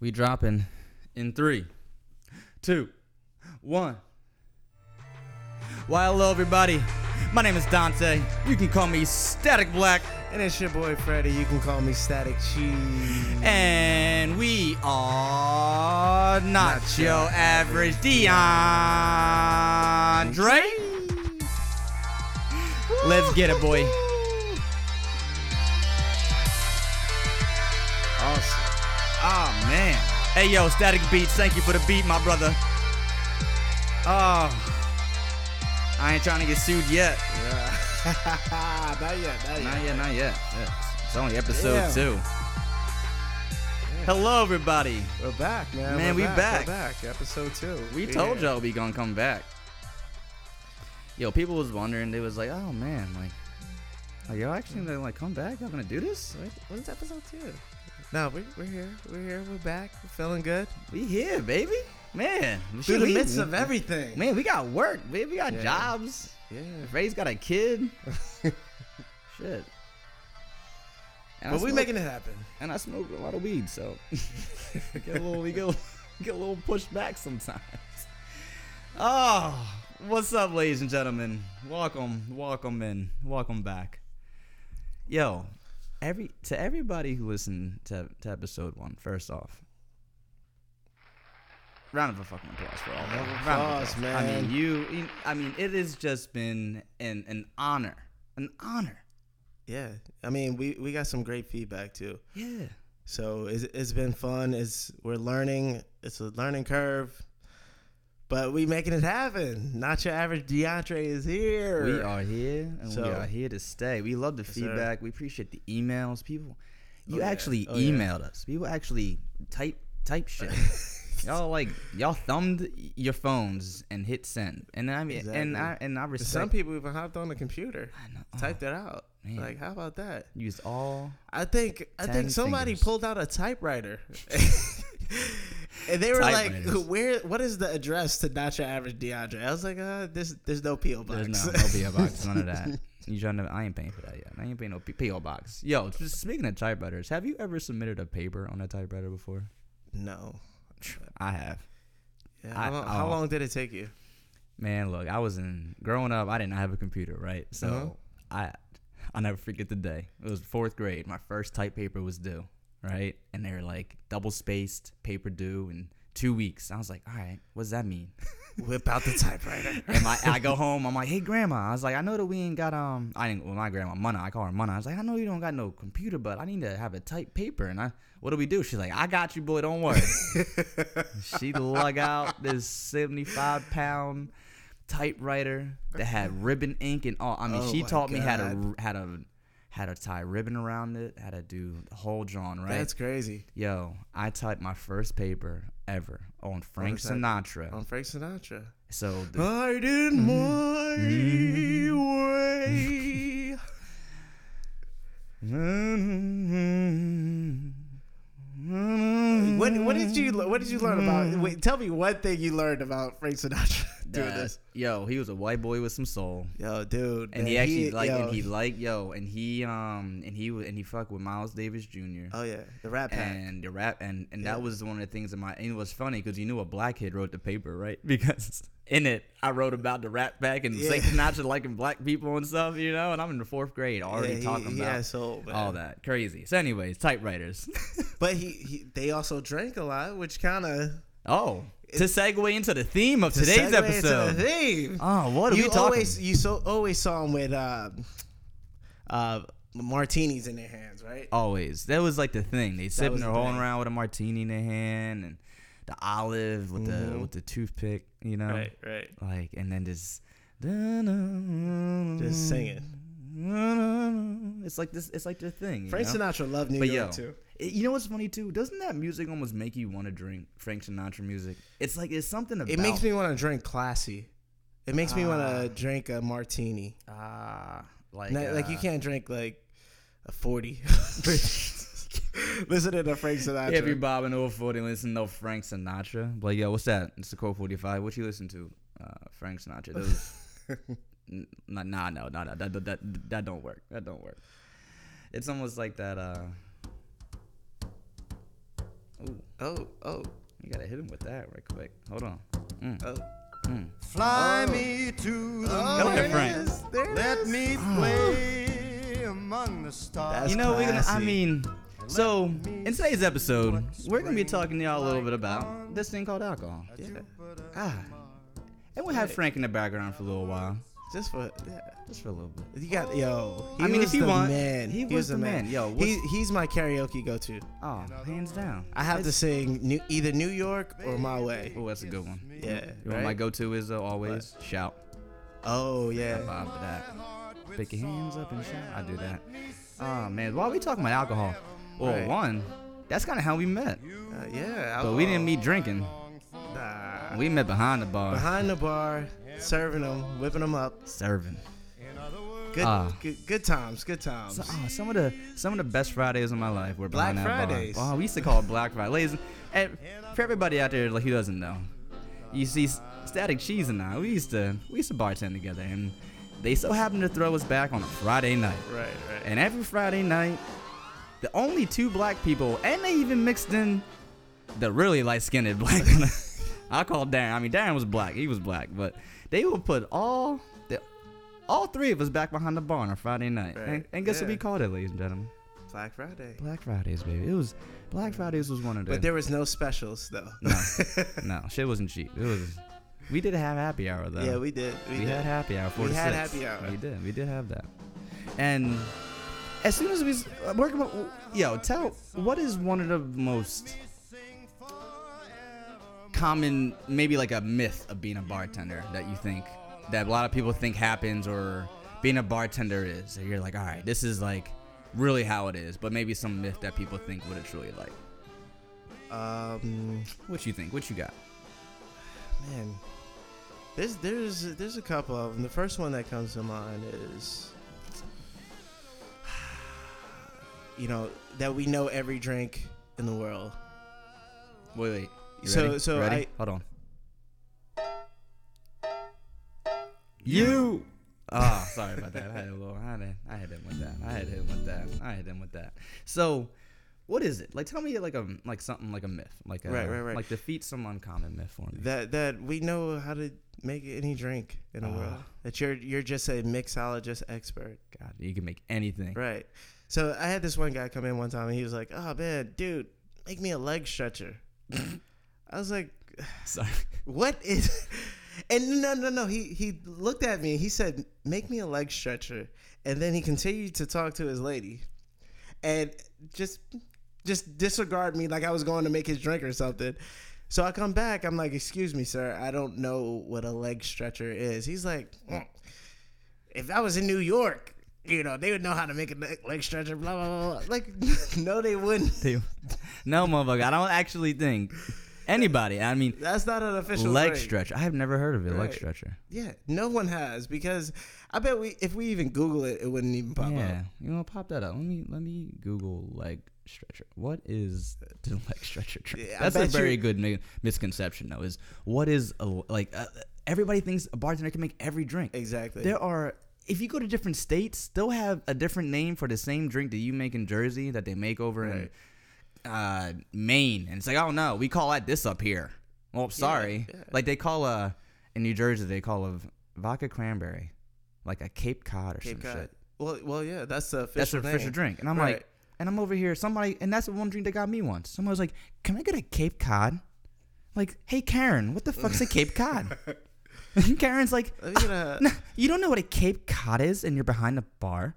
We dropping in three, two, one. Why, hello, everybody. My name is Dante. You can call me Static Black. And it's your boy Freddie. You can call me Static Cheese. And we are not, Not your your average DeAndre. Let's get it, boy. Hey, yo, Static Beats, thank you for the beat, my brother. Oh, I ain't trying to get sued yet. Yeah. not yet. Not yet. Not yet, not yet. Yeah, It's only episode two. Hello, everybody. We're back, man. Man, We're we back. We're back. Episode two. We told y'all we gonna come back. Yo, people was wondering. They was like, "Oh man, like, are y'all actually gonna like come back? Y'all gonna do this? Wait, When's episode two? No, we, we're here. We're here. We're back. We're feeling good. We here, baby. Man, Through the we- midst of everything. Man, we got work. Man, we got Yeah. jobs. Yeah. Ray's got a kid. Shit. And I But we making it happen. and I smoke a lot of weed, so get a little, we get, a- get a little pushed back sometimes. Oh, what's up, ladies and gentlemen? Welcome, welcome in, welcome back. Yo, every to everybody who listened to, to episode one, first off, round of a fucking applause for all of Round of applause, I mean, you, you- I mean, it has just been an an honor, an honor. Yeah. I mean, we, we got some great feedback too. Yeah. So it's, it's been fun. It's we're learning. It's a learning curve, but we making it happen. Not your average DeAndre is here. We are here and we So- are here to stay. We love the Yes, sir. feedback. We appreciate the emails. People, you Oh, yeah. actually Oh, yeah. emailed us. People actually type type shit. y'all like y'all thumbed your phones and hit send. And I mean, and I and I respect. Some people even hopped on the computer, I know, oh, typed it out. man. Like, how about that? used all. I think I think somebody fingers. pulled out a typewriter. and they were like, "Where? What is the address to not your average DeAndre?" I was like, "Uh, there's there's no PO box." There's no no PO box, none of that. You trying to? I ain't paying for that yet. I ain't paying no PO box. Yo, just speaking of typewriters, have you ever submitted a paper on a typewriter before? no. I have. Yeah, I- how, long, how oh. long did it take you? Man, look, I was in growing up. I didn't have a computer, right? So Uh-huh. I, I'll never forget the day. It was fourth grade. My first type paper was due, right? And they're like double spaced paper due in two weeks. I was like, all right, what does that mean? Whip out the typewriter. and my, I go home. I'm like, hey, grandma. I was like, I know that we ain't got um. I didn't. Well, my grandma, Mana. I call her Mana. I was like, I know you don't got no computer, but I need to have a type paper. And I, what do we do? She's like, I got you, boy. Don't worry. she lug out this 75 pound typewriter that had ribbon ink and all. I mean, Oh she taught me how to how to how to tie ribbon around it, how to do the whole drawing. Right? That's crazy. Yo, I typed my first paper ever on Frank? Sinatra. On Frank Sinatra. So the, I did my mm-hmm. mm-hmm. way. What what did you what did you learn about? Wait, tell me one thing you learned about Frank Sinatra doing that- this. Yo, he was a white boy with some soul. Yo, dude, And man, he actually like yo, and he like yo and he um and he wa- and he fucked with Miles Davis Jr. Oh yeah, the rap Pack. and the rap and and Yeah. that was one of the things in my and it was funny because you knew a black kid wrote the paper right because in it I wrote about the rap pack and Yeah. Saint Sinatra liking black people and stuff you know and I'm in the fourth grade already Yeah, he- talking he about soul, all that crazy so anyways typewriters But he, he they also drank a lot, which kind of oh to segue into the theme of today's episode The theme. oh what are you we talking always you so always saw him with uh, uh, martinis in their hands, right? Always. That was like the thing. They sipping was their the rolling around with a martini in their hand and the olive with the Mhm. with the toothpick, you know? Right, right. Like and then just Just singing. It's like this it's like the thing. You Frank know? Sinatra loved New But York yo, too. You know what's funny too? Doesn't that music almost make you want to drink Frank Sinatra music? It's like it's something about It makes me want to drink classy. It makes me want Ah. to drink a martini. ah like Like, like you uh, can't drink like a forty. Listen to the Frank Sinatra. If you're bobbing over 40 listen to no Frank Sinatra, like, yo, what's that? It's the Colt 45. What you listen to? Uh, Frank Sinatra. Those, N- nah, nah, no, no, no, that, that, that, that don't work. That don't work. It's almost like that. Uh, Ooh, Oh, oh, you gotta hit him with that right quick. Hold on. Mm, oh. mm. Fly Oh. me to the Oh, Go ahead, moon. Frank. there it is, there it Let is. me play among the stars. That's you know, we're gonna. I mean, so in today's episode, we're gonna be talking to y'all a little bit about this thing called alcohol. Yeah. Ah, and we'll have Frank in the background for a little while, Just for yeah. just for a little bit. You got yo. He I mean, was if you the want- man. he was the man. Yo, he, he's my karaoke go-to. Oh, hands down. I have to sing new, either New York or My Way. Oh, that's a good one. Yeah. You know right? my go-to is uh, always shout. Oh I yeah. vibe to that. Pick your hands up and shout. I do that. Oh man, why are we talking about alcohol? Well, Right. one, that's kind of how we met. Uh, yeah. But we didn't meet drinking. Nah. We met behind the bar, behind the bar, serving them, whipping them up. serving. Good, Ah. good, good times. Good times. So, oh, some of the some of the best Fridays of my life were Black that Fridays. bar. Oh, we used to call it Black Friday. Ladies, and for everybody out there like who doesn't know, you see Static Cheese and I, we used to we used to bartend together, and they so happened to throw us back on a Friday night. Right. Right. And every Friday night, the only two black people, and they even mixed in the really light skinned black. I call Darren. I mean, Darren was black. He was black, but they would put all the, all three of us back behind the bar on Friday night. Right. And, and guess what we Yeah. called it, ladies and gentlemen? Black Friday. Black Fridays, baby. It was Black Fridays was one of the. But there was no specials though. no, no, shit wasn't cheap. It was. We did have happy hour though. yeah, we did. We, We, did. had happy hour. Four We had six. happy hour. We did. We did have that. And as soon as we uh, working, yo, tell what is one of the most common, maybe like a myth of being a bartender that you think that a lot of people think happens or being a bartender is. So you're like, all right, this is like really how it is, but maybe some myth that people think what it's really like. Um, What you think? What you got? man, there's there's there's a couple of them. The first one that comes to mind is, you know, that we know every drink in the world. Wait, wait. You So- ready? so ready? I- hold on. You. Oh, sorry about that. I had a little. I had, I had him with that. I had him with that. I had him with that. So, what is it? Like, tell me like a like something like a myth, like a, Right, right, right. Like defeat some uncommon myth for me. That that we know how to make any drink in the Ah. world. That you're you're just a mixologist expert. God, you can make anything. Right. So I had this one guy come in one time and he was like, "Oh man, dude, make me a leg stretcher." I was like, Sorry. "What is?" And no, no, no. He he looked at me. He said, "Make me a leg stretcher," and then he continued to talk to his lady, and just just disregard me like I was going to make his drink or something. So I come back. I'm like, "Excuse me, sir. I don't know what a leg stretcher is." He's like, "Mm, "If I was in New York." You know, they would know how to make a leg- leg stretcher, blah, blah, blah. Like, no, they wouldn't. They- no, motherfucker. I don't actually think anybody. I mean, That's not an official leg stretcher. I have never heard of it. Leg stretcher. Yeah, no one has because I bet we if we even Google it, it wouldn't even pop yeah, up. Yeah, you know, pop that up. Let me let me Google leg stretcher. What is the leg stretcher? drink? Yeah, That's a very you- good mi- misconception, though. Is what is a like? Uh, everybody thinks a bartender can make every drink. Exactly. There are. If you go to different states, they'll have a different name for the same drink that you make in Jersey that they make over Right. in uh, Maine, and it's like, oh no, we call that this up here. Well, sorry, yeah. like they call a in New Jersey they call a vodka cranberry, like a Cape Cod or Cape some Cod. shit. Well, well, yeah, that's a That's the official drink. And I'm Right. like, and I'm over here. Somebody, and that's the one drink that got me once. Someone was like, "Can I get a Cape Cod?" Like, hey Karen, what the fuck's a Cape Cod? And Karen's like, Let me a. "Nah, you don't know what a Cape Cod is, and you're behind the bar.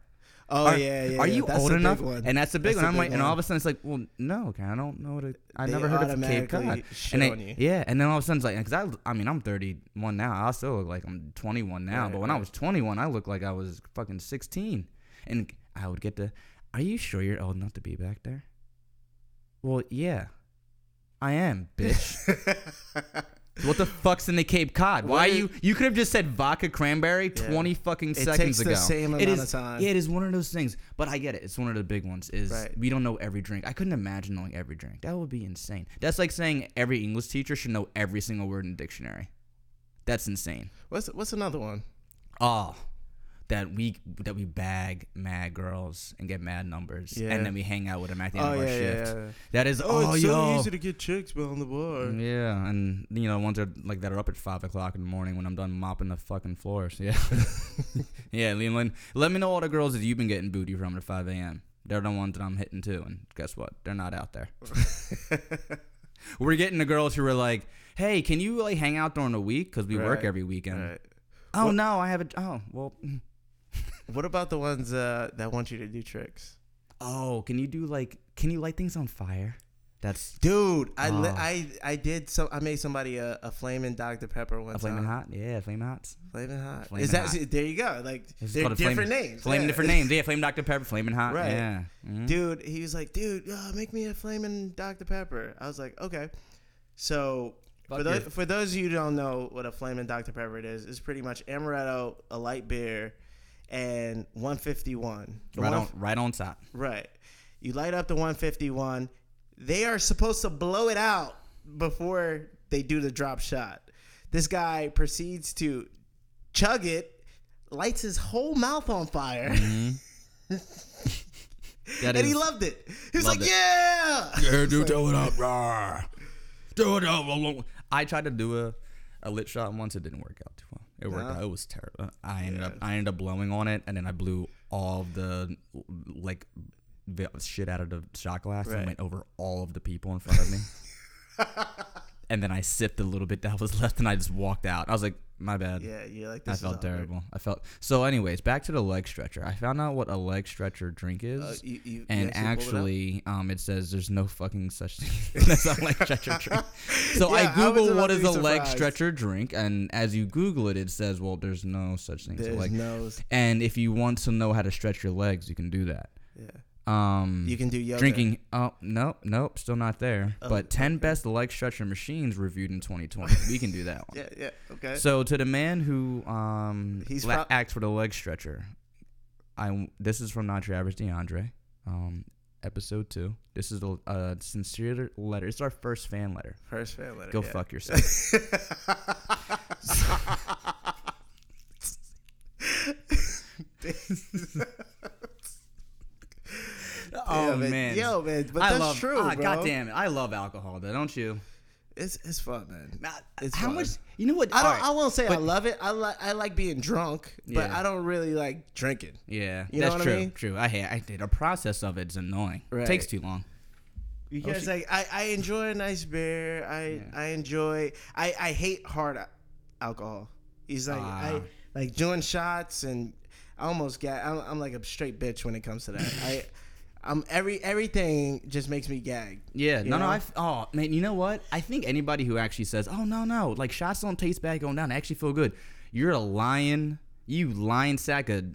Oh are, yeah, yeah. Are you old enough? one. And that's the big That's one. I'm like, and all of a sudden it's like, well, no, Karen, I don't know what. I They never heard of Cape Cod. And they, yeah, and then all of a sudden it's like, because I, I mean, I'm 31 now. I still look like I'm 21 now. Right, but when I was 21, I looked like I was fucking 16. And I would get the, are you sure you're old enough to be back there? Well, yeah, I am, bitch. what the fuck's in the Cape Cod? Why What you? You could have just said vodka cranberry Yeah. 20 fucking It seconds takes the ago. same It amount is- of time. Yeah, it is one of those things. But I get it. It's one of the big ones. Is Right. we don't know every drink. I couldn't imagine knowing every drink. That would be insane. That's like saying every English teacher should know every single word in the dictionary. That's insane. What's what's another one? Oh, that we that we bag mad girls and get mad numbers, Yeah. and then we hang out with them at the end Oh of our yeah, shift. yeah. That is Oh, oh, it's yo. so easy to get chicks behind the bar. Yeah, and you know ones that are like that are up at five o'clock in the morning when I'm done mopping the fucking floors. Yeah, yeah. Leland, let me know all the girls that you've been getting booty from at five a.m. They're the ones that I'm hitting too, and guess what? They're not out there. We're getting the girls who are like, "Hey, can you like hang out during the week? Because we work every weekend." Right. Oh What- no, I have a. Oh well. Mm. What about the ones uh, that want you to do tricks? Oh, can you do like? Can you light things on fire? That's Dude, I, li- Oh. I I did some. I made somebody a, a flaming Dr Pepper one a flaming hot. Yeah, flaming hot. Flaming hot. Flamin' Is that Hot. there? You go. Like It's they're different flaming, names. Flaming yeah. different names. Yeah, flaming Dr Pepper, flaming hot. Right. Yeah. Mhm. Dude, he was like, dude, uh, make me a flaming Dr Pepper. I was like, okay. So for those for those of you who don't know what a flaming Dr Pepper is, it's pretty much amaretto, a light beer, and 151. Right on, right on top. Right. You light up the 151. They are supposed to blow it out before they do the drop shot. This guy proceeds to chug it, lights his whole mouth on fire, mm-hmm. That and he loved it. He was like, it. "Yeah." Yeah, dude, do it up, rah. Do it up. I tried to do a, a lit shot once. It didn't work out too well. It worked out. It was terrible. I ended up I ended up blowing on it, and then I blew all of the like the shit out of the shot glass Right. and went over all of the people in front of me. and then I sipped a little bit that was left, and I just walked out. I was like, my bad. Yeah, you're like, I this is felt terrible. I felt so. Anyways, back to the leg stretcher. I found out what a leg stretcher drink is. Uh, you, you, you And it actually, um, it says there's no fucking such thing as a leg stretcher drink. So Yeah, I I Google what to a leg stretcher drink, and as you Google it, it says, well, there's no such thing there's leg. no, And if you want to know how to stretch your legs, you can do that. yeah. Um, You can do yoga. drinking. Oh nope, nope, still not there. Oh, but ten best leg stretcher machines reviewed in 2020. we can do that one. Yeah, yeah, okay. So to the man who um He's la- prob- asked for the leg stretcher, I this is from Not Your Average DeAndre, um episode two. This is a uh, sincere letter. It's our first fan letter. First fan letter. Go yeah. fuck yourself. oh Yeah, man, yo, man, but I that's love. true, ah, bro. God damn it, I love alcohol, though, don't you? It's it's fun, man. It's How fun. much? You know what? I don't. alright, I won't say I love it. I like I like being drunk, but Yeah. I don't really like drinking. Yeah, You know that's what I true. mean? True. I hate. I did. The process of it's annoying. Right. takes too long. Because like I, I enjoy a nice beer. I Yeah. I enjoy. I I hate hard alcohol. He's like I Ah. like doing shots and I almost get. I'm, I'm like a straight bitch when it comes to that. I. I'm every everything just makes me gag. Yeah, no, no. know? I f- oh man, you know what? I think anybody who actually says, "Oh no, no," like shots don't taste bad going down, they actually feel good. You're a lion. You lying sack of.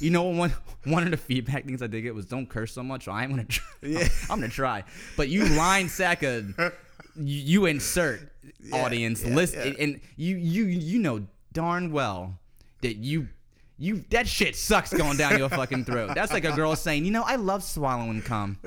You know one one of the feedback things I did get was don't curse so much. So I'm gonna try. Yeah. I'm gonna try. But you lying sack of. You, insert audience yeah, list, yeah. and you you you know darn well that you. You that shit sucks going down your fucking throat. That's like a girl saying, you know, I love swallowing cum.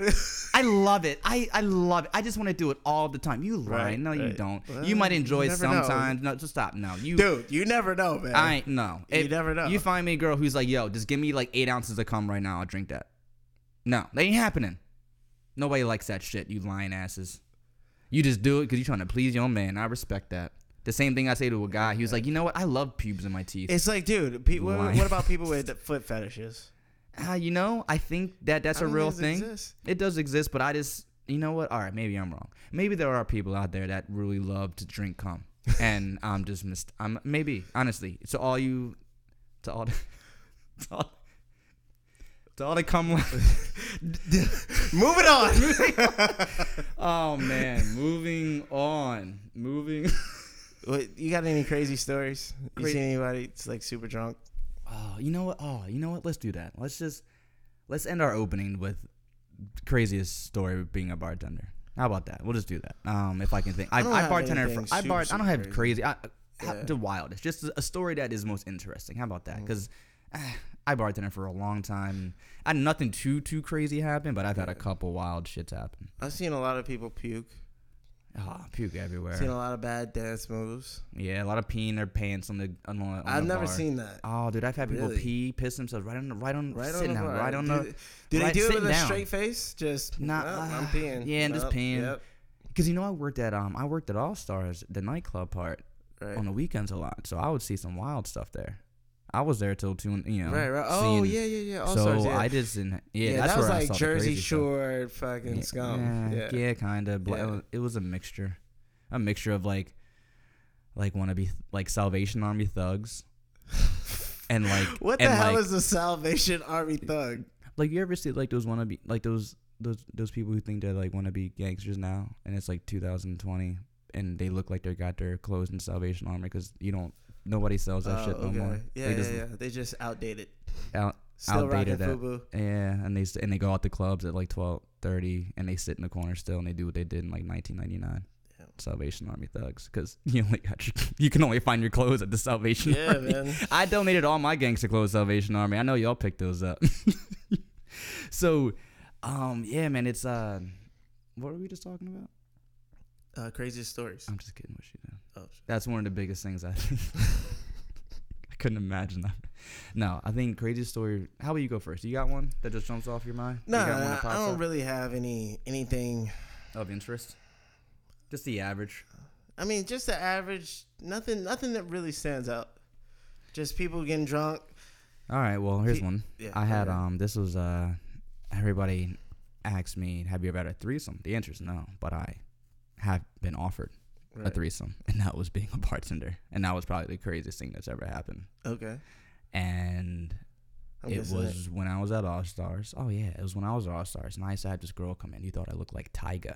I love it. I, I love it. I just want to do it all the time. You lie. Right, no, you don't. Well, you might you enjoy it never know. sometimes. No, just stop. No, you. Dude, you never know, man. I no. You never know. You find me a girl who's like, yo, just give me like eight ounces of cum right now. I'll drink that. No, that ain't happening. Nobody likes that shit. You lying asses. You just do it because you're trying to please your man. I respect that. The same thing I say to a guy. He was like, you know what? I love pubes in my teeth. It's like, dude, pe- what, Lying. what about people with foot fetishes? Ah, you know, I think that that's I a don't real think thing. it exists. It does exist, but I just, you know what? All right, maybe I'm wrong. Maybe there are people out there that really love to drink cum, and I'm just missed. I'm maybe honestly. To all you, to all, to all, to all the cum. Moving on. oh man, moving on, moving. What, you got any crazy stories? You Cra- seen anybody that's like super drunk? Oh, you know what? Oh, you know what? Let's do that. Let's just let's end our opening with craziest story of being a bartender. How about that? We'll just do that. Um, if I can think, I, I, I bartender. For, I bar. I don't have crazy. I, Yeah. The wildest. Just a story that is most interesting. How about Mm-hmm. that? Because I bartended for a long time. I had nothing too too crazy happen, but I've had a couple wild shits happen. I've seen a lot of people puke. Oh, puke everywhere. Seen a lot of bad dance moves. yeah, a lot of peeing their pants on the on the. On I've the never bar. seen that. Oh, dude, I've had people Really? pee, piss themselves right on, the, right on, Right on sitting the down, right on do, the. do right- they do it with a down. straight face? Just Nah, "Nope, I'm peeing. yeah, and just Nope, peeing. Yep. Because you know, I worked at um, I worked at All Stars, the nightclub part, Right. on the weekends a lot, so I would see some wild stuff there. I was there till two, you know. right, right. Oh, yeah, yeah, yeah. All so Stars, yeah. I just didn't. Yeah, yeah, that's that was like Jersey crazy stuff. Shore fucking Yeah, scum. yeah, Yeah. kind of. Yeah. It was a mixture, a mixture of like, like wanna be like Salvation Army thugs, and like What the and hell like, is a Salvation Army thug? like you ever see like those wanna be like those those those people who think they're like wanna be gangsters now, and it's like 2020, and they look like they got their clothes in Salvation Army because you don't nobody sells that Oh, shit no okay. more. Yeah, they yeah, just yeah. They just outdated. out Still outdated that. FUBU. Yeah, and they and they go out to clubs at like 12, 30, and they sit in the corner still, and they do what they did in like 1999. Salvation Army thugs, because you only got your, you can only find your clothes at the Salvation Yeah, Army. man. I donated all my gangster clothes Salvation Army. I know y'all picked those up. so, um, yeah, man, it's uh, what were we just talking about? Uh, craziest stories. I'm just kidding with you. Man. Oh, shit. That's one of the biggest things I think. I couldn't imagine that. No, I think craziest story. How about you go first? You got one that just jumps off your mind? You No, one I don't up? really have any anything. of interest. Just the average. I mean, just the average. Nothing. Nothing that really stands out. Just people getting drunk. All right. Well, here's Pe- one. Yeah, I had okay. um. This was uh. Everybody asked me, "Have you ever had a threesome?" The answer is no, but I have been offered a Right. threesome, and that was being a bartender, and that was probably the craziest thing that's ever happened. Okay. And I'm it was when I was at All Stars. Oh yeah, it was when I was at All Stars, and I used to have this girl come in. You thought I looked like Tyga,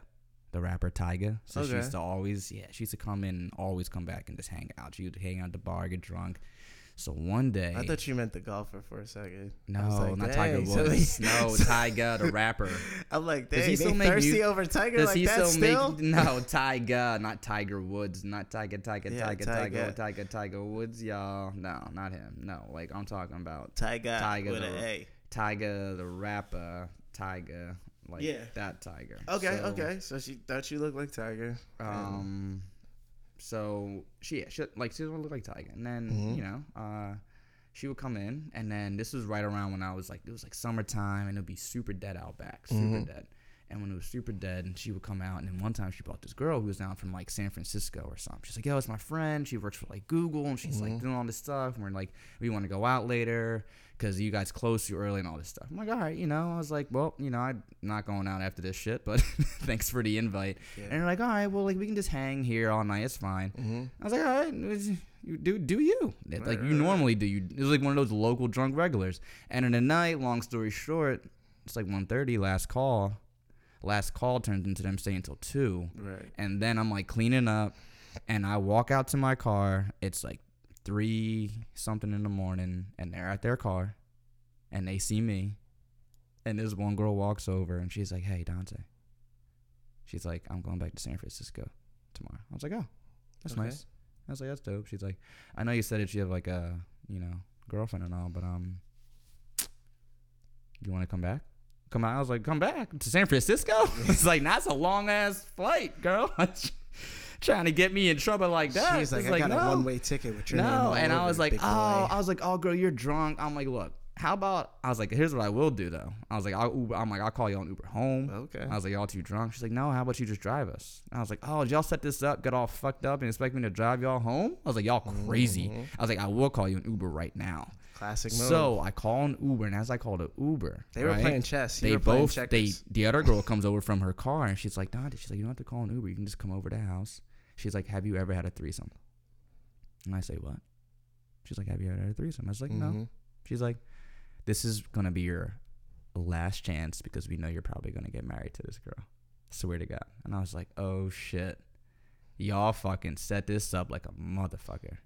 the rapper Tyga. So she used to always, yeah, she used to come in, and always come back and just hang out. She would hang out at the bar, get drunk. So one day, I thought you meant the golfer for a second. No, like, not Tiger Woods. no, Tyga, the rapper. I'm like, Does dang, he he still make thirsty mu- over Tiger Does like he that still still? make no Tyga, not Tiger Woods, not Tiger, Tiger, Yeah, Tiger, Tiger, Tyga. Tiger, Tiger Woods, y'all. No, not him. No, like I'm talking about Tiger, Tiger with the- an A. Tyga, the rapper, Tyga, like Yeah. that Tiger. Okay, So, okay. So she thought you looked like Tiger. Um, so she, yeah, she like she doesn't look like Tyga, and then Mhm. you know, uh, she would come in, and then this was right around when I was like, it was like summertime, and it'd be super dead out back, super Mhm. dead. And when it was super dead, and she would come out, and then one time she brought this girl who was down from like San Francisco or something. She's like, "Yo, it's my friend. She works for like Google, and she's like Mhm. doing all this stuff. And we're like, we want to go out later because you guys close too early and all this stuff." I'm like, "All right, you know." I was like, "Well, you know, I'm not going out after this shit, but thanks for the invite." Yeah. And they're like, "All right, well, like we can just hang here all night. It's fine." hmm I was like, all right, you do do you Right, like you right. normally do. You it was like one of those local drunk regulars. And in the night, long story short, it's like 1.30, last call. Last call turns into them staying until two, Right. and then I'm like cleaning up, and I walk out to my car. It's like three something in the morning, and they're at their car, and they see me, and this one girl walks over, and she's like, "Hey, Dante." She's like, "I'm going back to San Francisco tomorrow." I was like, "Oh, that's Okay. nice." I was like, "That's dope." She's like, "I know you said that you have like a you know girlfriend and all, but um, you want to come back?" Come out. I was like, "Come back to San Francisco?" it's like that's a long ass flight, girl. Trying to get me in trouble like that. She's like, It's I got no. a one way ticket with your name No, and I was like, oh, boy." I was like, oh, girl, you're drunk. I'm like, look, how about? I was like, here's what I will do though. I was like, I'll Uber. I'm like, I'll call you on Uber home. Okay. I was like, y'all too drunk. She's like, no, how about you just drive us? I was like, oh, did y'all set this up, get all fucked up, and expect me to drive y'all home? I was like, y'all crazy. Mhm. I was like, I will call you an Uber right now. Classic move. So I call an Uber, and as I called an Uber, they were right, playing chess. You they were both they the other girl comes over from her car and she's like, Dante, she's like, you don't have to call an Uber, you can just come over to the house. She's like, Have you ever had a threesome? And I say, What? She's like, Have you ever had a threesome? I was like, No. Mhm. She's like, This is gonna be your last chance because we know you're probably gonna get married to this girl. Swear to God. And I was like, Oh shit. Y'all fucking set this up like a motherfucker.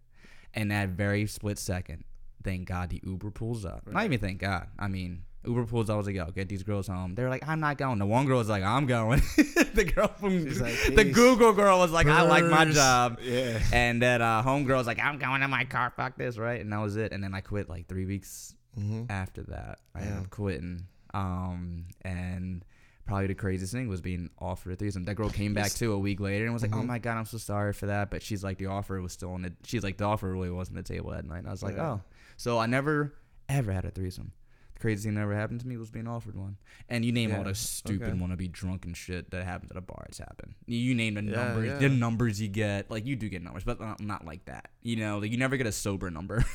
And that very split second, thank God the Uber pulls up. Not Right. even thank God. I mean, Uber pulls. I was like, yo, get these girls home. They're like, I'm not going. The one girl was like, I'm going. the girl from like, the Google girl was like, I like my job. Yeah. And that uh, homegirl was like, I'm going in my car. Fuck this, right? And that was it. And then I quit like three weeks hmm after that. I ended up quitting. Um, and probably the craziest thing was being offered a threesome. That girl came back too a week later and was like, "Oh Mhm. my god, I'm so sorry for that." But she's like, the offer was still on the. She's like, the offer really wasn't the table that night. And I was like, Yeah. "Oh." So I never ever had a threesome. Craziest thing that ever happened to me was being offered one. And you name all the stupid okay. wanna be drunk shit that happens at a bar. It's happened. You name the Yeah, numbers, yeah. the numbers you get. Like you do get numbers, but not, not like that. You know, like you never get a sober number.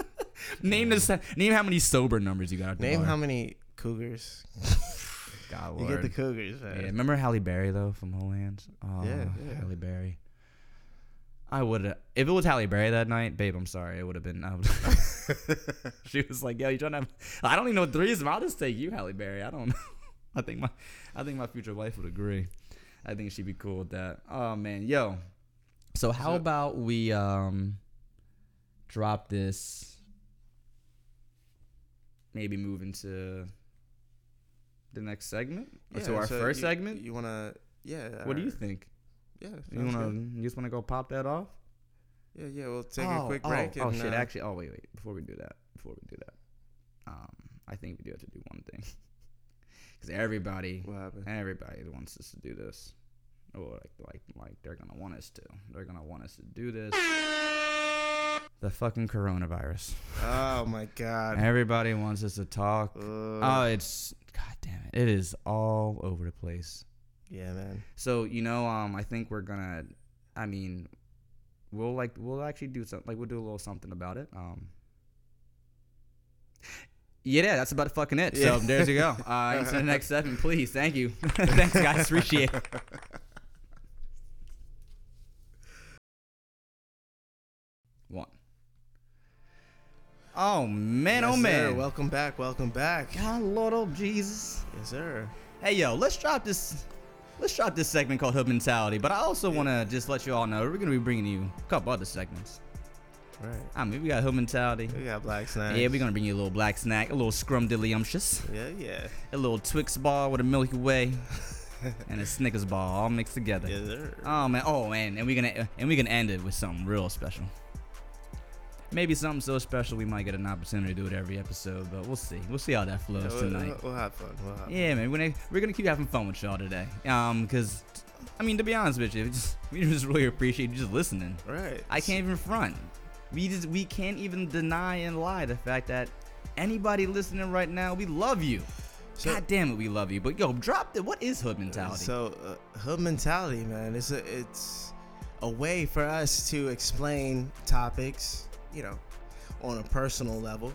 name the se- name how many sober numbers you got. Name bar. how many cougars. God, You get the cougars, man. Yeah, remember Halle Berry though from Whole Hands? Oh, Yeah, yeah. Halle Berry. I would have if it was Halle Berry that night, babe. I'm sorry, it would have been. I would, she was like, "Yo, you trying to?" Have, I don't even know threesome. I'll just take you, Halle Berry. I don't know. I think my, I think my future wife would agree. I think she'd be cool with that. Oh man, yo. So how So- about we um drop this? Maybe move into the next segment or to our so first you- segment. You wanna? Yeah. What do you think? Yeah. You wanna? good. You just wanna go pop that off? Yeah, yeah. We'll take a quick oh, break. Oh, and, shit! uh, Actually, oh wait, wait. Before we do that, before we do that, um, I think we do have to do one thing because everybody, everybody wants us to do this. Or like, like, like they're gonna want us to. They're gonna want us to do this. The fucking coronavirus. Oh my god. Everybody wants us to talk. Uh, Oh, it's god damn it! It is all over the place. Yeah, man. So you know, um, I think we're gonna. I mean, we'll like we'll actually do something. Like we'll do a little something about it. Um. Yeah, that's about fucking it. Yeah. So there you go. Uh, into the next seven, please. Thank you. Thanks, guys. Appreciate it. One. Oh man! oh Yes, sir. man! Welcome back. Welcome back. God, Lord, oh Jesus. Yes, sir. Hey yo, let's drop this. Let's drop this segment called Hood Mentality. But I also want to just let you all know we're gonna be bringing you a couple other segments. Right. I mean, we got Hood Mentality. We got black snack. Yeah, we're gonna bring you a little black snack, a little scrumdiddlyumptious, Yeah, yeah. a little Twix bar with a Milky Way, and a Snickers bar all mixed together. Sir. Oh man, oh man, and we're gonna and we're gonna end it with something real special. Maybe something so special we might get an opportunity to do it every episode, but we'll see. We'll see how that Yeah, flows we'll, tonight. we'll, we'll have fun. We'll have Yeah, man, we're gonna we're gonna keep having fun with y'all today. Um, cause I mean, to be honest with you, we just, we just really appreciate you just listening. Right. I can't even front. We just we can't even deny and lie the fact that anybody listening right now, we love you. So- God damn it, we love you. But yo, drop it. What is hood mentality? So, uh, hood mentality, man. It's a it's a way for us to explain topics, you know, on a personal level.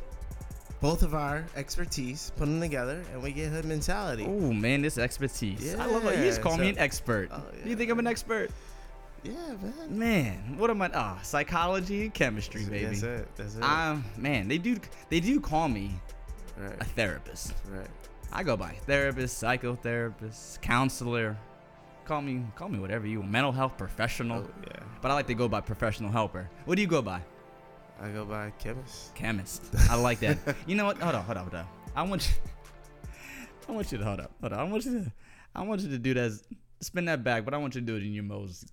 Both of our expertise, put them together, and we get hood mentality. oh man, this expertise. I love it. You just Yeah, call me an expert. Oh, Do you yeah. think I'm an expert? Yeah, man. Man, what am I? Ah, psychology and chemistry, baby. That's it. That's it. Um, man, they do they do call me a therapist. Right. I go by therapist, psychotherapist, counselor. Call me call me whatever you want. Mental health professional. Oh yeah. But I like to go by professional helper. What do you go by? I go by chemist. Chemist. I like that. you know what? Hold on, hold on, hold on. I want you I want you to hold up. Hold on. I want you to I want you to do that spin that back, but I want you to do it in your most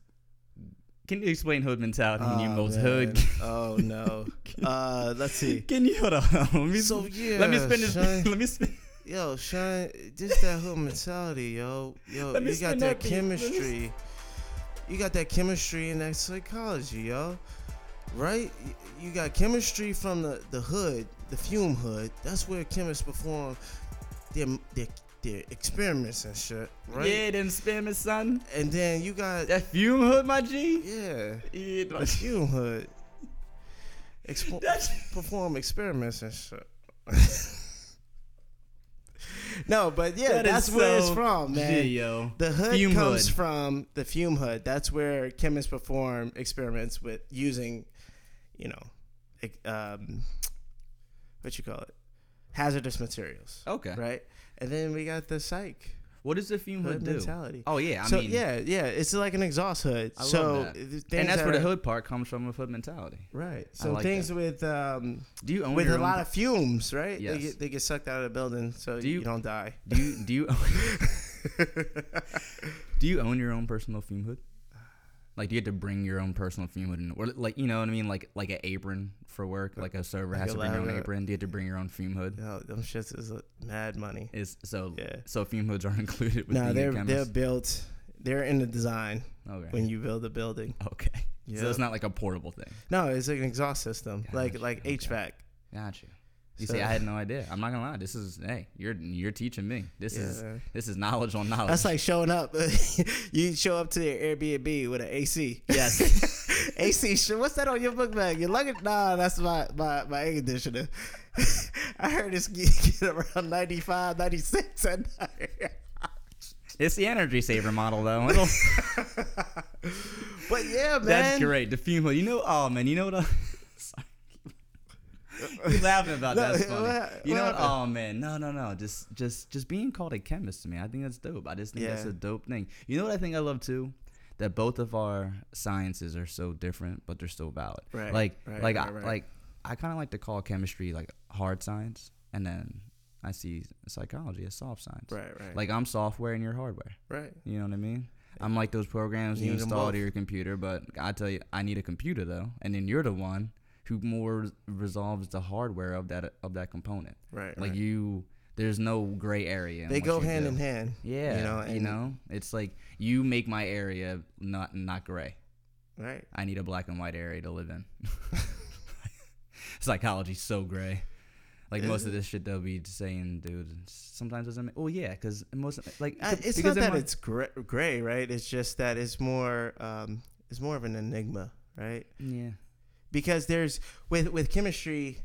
can you explain hood mentality in your Oh, most man. hood? oh no. Uh, let's see. Can you hold on? Let me, So, yeah, let me spin this. son. Let me spin. Yo, Shine, just that hood mentality, yo. Yo, you got that that beat. Let me chemistry. You got that chemistry and that psychology, yo. Right? You got chemistry from the, the hood, the fume hood. That's where chemists perform their, their, their experiments and shit, right? Yeah, then spin me, son. And then you got, That fume hood, my G. yeah, Yeah, the fume hood. Expo- perform experiments and shit. no, but yeah, That that's where it's from, man. G, yo. The hood Fume comes hood. from the fume hood. That's where chemists perform experiments with using, you know, um, what you call it, hazardous materials, Okay. right? And then we got the psych What does the fume hood, hood do? mentality. Oh yeah, I so mean, yeah, yeah, it's like an exhaust hood. I love so that. and that's that where the hood part comes from with hood mentality. Right. So like things with um, Do you own with a own, lot of fumes, right? Yes. They get they get sucked out of the building, so Do you, you- don't die. Do you do you do you own your own personal fume hood? Like you had to bring your own personal fume hood, in, or like you know what I mean, like like an apron for work. Like a server Like has to bring their own apron. You had to bring your own fume hood. Yo, them shits is mad money. Is so Yeah. so fume hoods are included with No, being they're they're built. They're in the design okay. when you build a building. okay. So it's not like a portable thing. No, it's like an exhaust system, like Gotcha, like okay. HVAC. Got you. So- see, I had no idea. I'm not gonna lie. This is hey, you're you're teaching me. This is this is knowledge on knowledge. That's like showing up. you show up to your Airbnb with an AC. yes. AC. What's that on your book bag? Your luggage? Nah, that's my my my air conditioner. I heard it's get, get around 95, 96 at night. It's the energy saver model though. But yeah, man. that's great. The fume. You know, oh man, you know what? I. You laughing about that? that's funny. you know what? Oh man, no, no, no. Just, just, just being called a chemist to me. I think that's dope. I just think that's a dope thing. You know what I think I love too? That both of our sciences are so different, but they're still valid. Right, Like, right, like, right, I, right. like, I kind of like to call chemistry like hard science, and then I see psychology as soft science. Right, right. Like I'm software and you're hardware. right. You know what I mean? I'm like those programs You you install to your computer, but I tell you, I need a computer though, and then you're the one who more resolves the hardware of that of that component. Right, Like right. you, there's no gray area. They go hand do. in hand. Yeah, You know, you know, it's like you make my area not not gray. Right. I need a black and white area to live in. Psychology's so gray. Like most of this shit they'll be saying, dude. Sometimes doesn't. Make, oh yeah, because most like I, it's not that my- it's gray, gray, right? It's just that it's more um, it's more of an enigma, right? yeah. Because there's with with chemistry,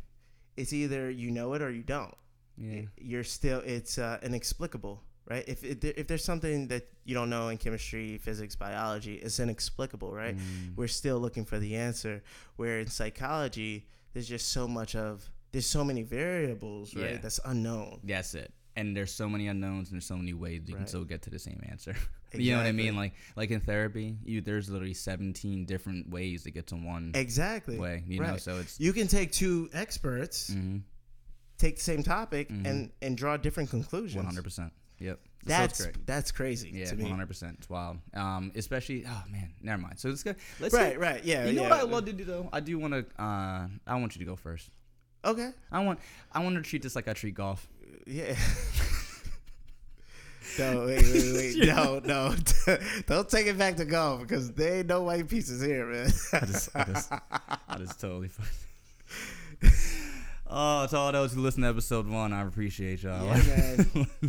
it's either you know it or you don't. Yeah. You're still it's uh, inexplicable, right? If if, if there's something that you don't know in chemistry, physics, biology, it's inexplicable, right? Mm. We're still looking for the answer. Where in psychology, there's just so much of there's so many variables, right? Yeah. That's unknown. That's it. And there's so many unknowns and there's so many ways you can still get to the same answer. you know what I mean? Like like in therapy, you there's literally 17 different ways to get to one Exactly. way. You know, so it's You can take two experts, mhm, take the same topic, and and draw different conclusions. 100%. Yep. So That's great. that's crazy Yeah, one hundred percent. It's wild. Um, especially oh man, never mind. So it's good. Let's Right, get- right, yeah. You know yeah. what I love to do though? I do want to. Uh, I want you to go first. Okay. I want. I want to treat this like I treat golf. Yeah. no, wait, wait, wait. No, no. Don't take it back to golf because there ain't no white pieces here, man. I just, I just, I just totally. fuck- Oh, to all those who listen to episode one, I appreciate y'all. Yeah.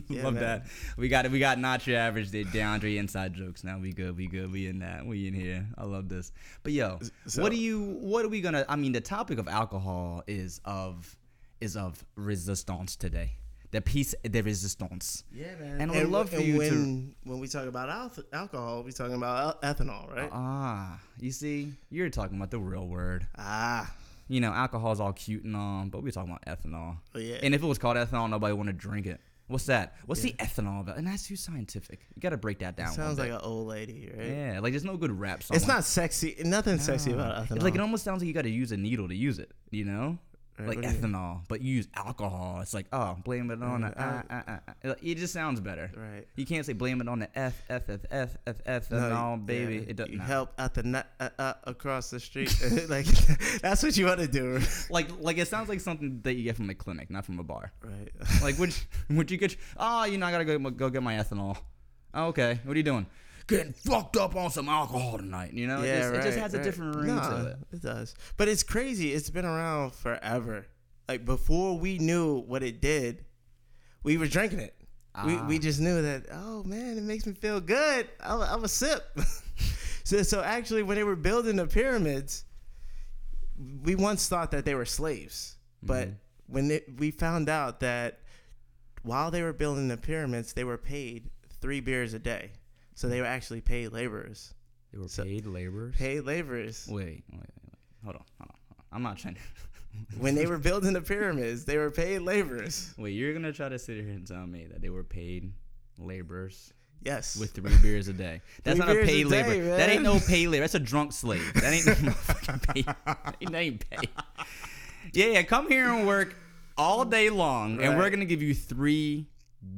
Yeah, Love man. that. We got it. We got not your average day DeAndre inside jokes. Now we good. We good. We in that. We in here. I love this. But yo, So- what do you? What are we gonna? I mean, the topic of alcohol is of is of resistance today. The piece de resistance. Yeah, man. And I would love for you to- when, When we talk about al- alcohol, we talking about al- ethanol, right? Ah, you see, you're talking about the real word. ah, You know, alcohol's all cute and all, but we're talking about ethanol. Oh, yeah. And if it was called ethanol, nobody would want to drink it. What's that? What's the ethanol about? And that's too scientific. You got to break that down. a sounds like an old lady, right? yeah, like there's no good rap song. It's not sexy. Nothing sexy about ethanol. It's like it almost sounds like you got to use a needle to use it. You know, Right, like you ethanol, but you use alcohol. It's like oh, blame it on the. Mm, Uh, uh, uh, uh. It just sounds better. Right. You can't say blame it on the F F F F F F No, ethanol, baby. yeah, It doesn't. you nah. help out the nut uh, uh, across the street. like that's what you want to do, Like like it sounds like something that you get from a clinic, not from a bar. right? Like would would you get? Oh, you know, I gotta go go get my ethanol. Oh, okay, what are you doing? Getting fucked up on some alcohol tonight. You know, it, just, it just has a different ring Nah, to it. It does, but it's crazy. It's been around forever. Like before we knew what it did, we were drinking it. We Ah. we just knew that. Oh man, it makes me feel good. I'm, I'm a sip. so so actually, when they were building the pyramids, we once thought that they were slaves, but Mm-hmm. when it, we found out that while they were building the pyramids, they were paid three beers a day. So they were actually paid laborers. They were So- paid laborers. Paid laborers. Wait, wait, wait, wait. Hold on, hold on. hold on. I'm not trying to. when they were building the pyramids, they were paid laborers. Wait, you're gonna try to sit here and tell me that they were paid laborers Yes. with three beers a day? That's Three not a beers a paid labor. That ain't no paid labor. That's a drunk slave. That ain't no fucking paid. That ain't paid. Yeah, yeah. Come here and work all day long, and we're gonna give you three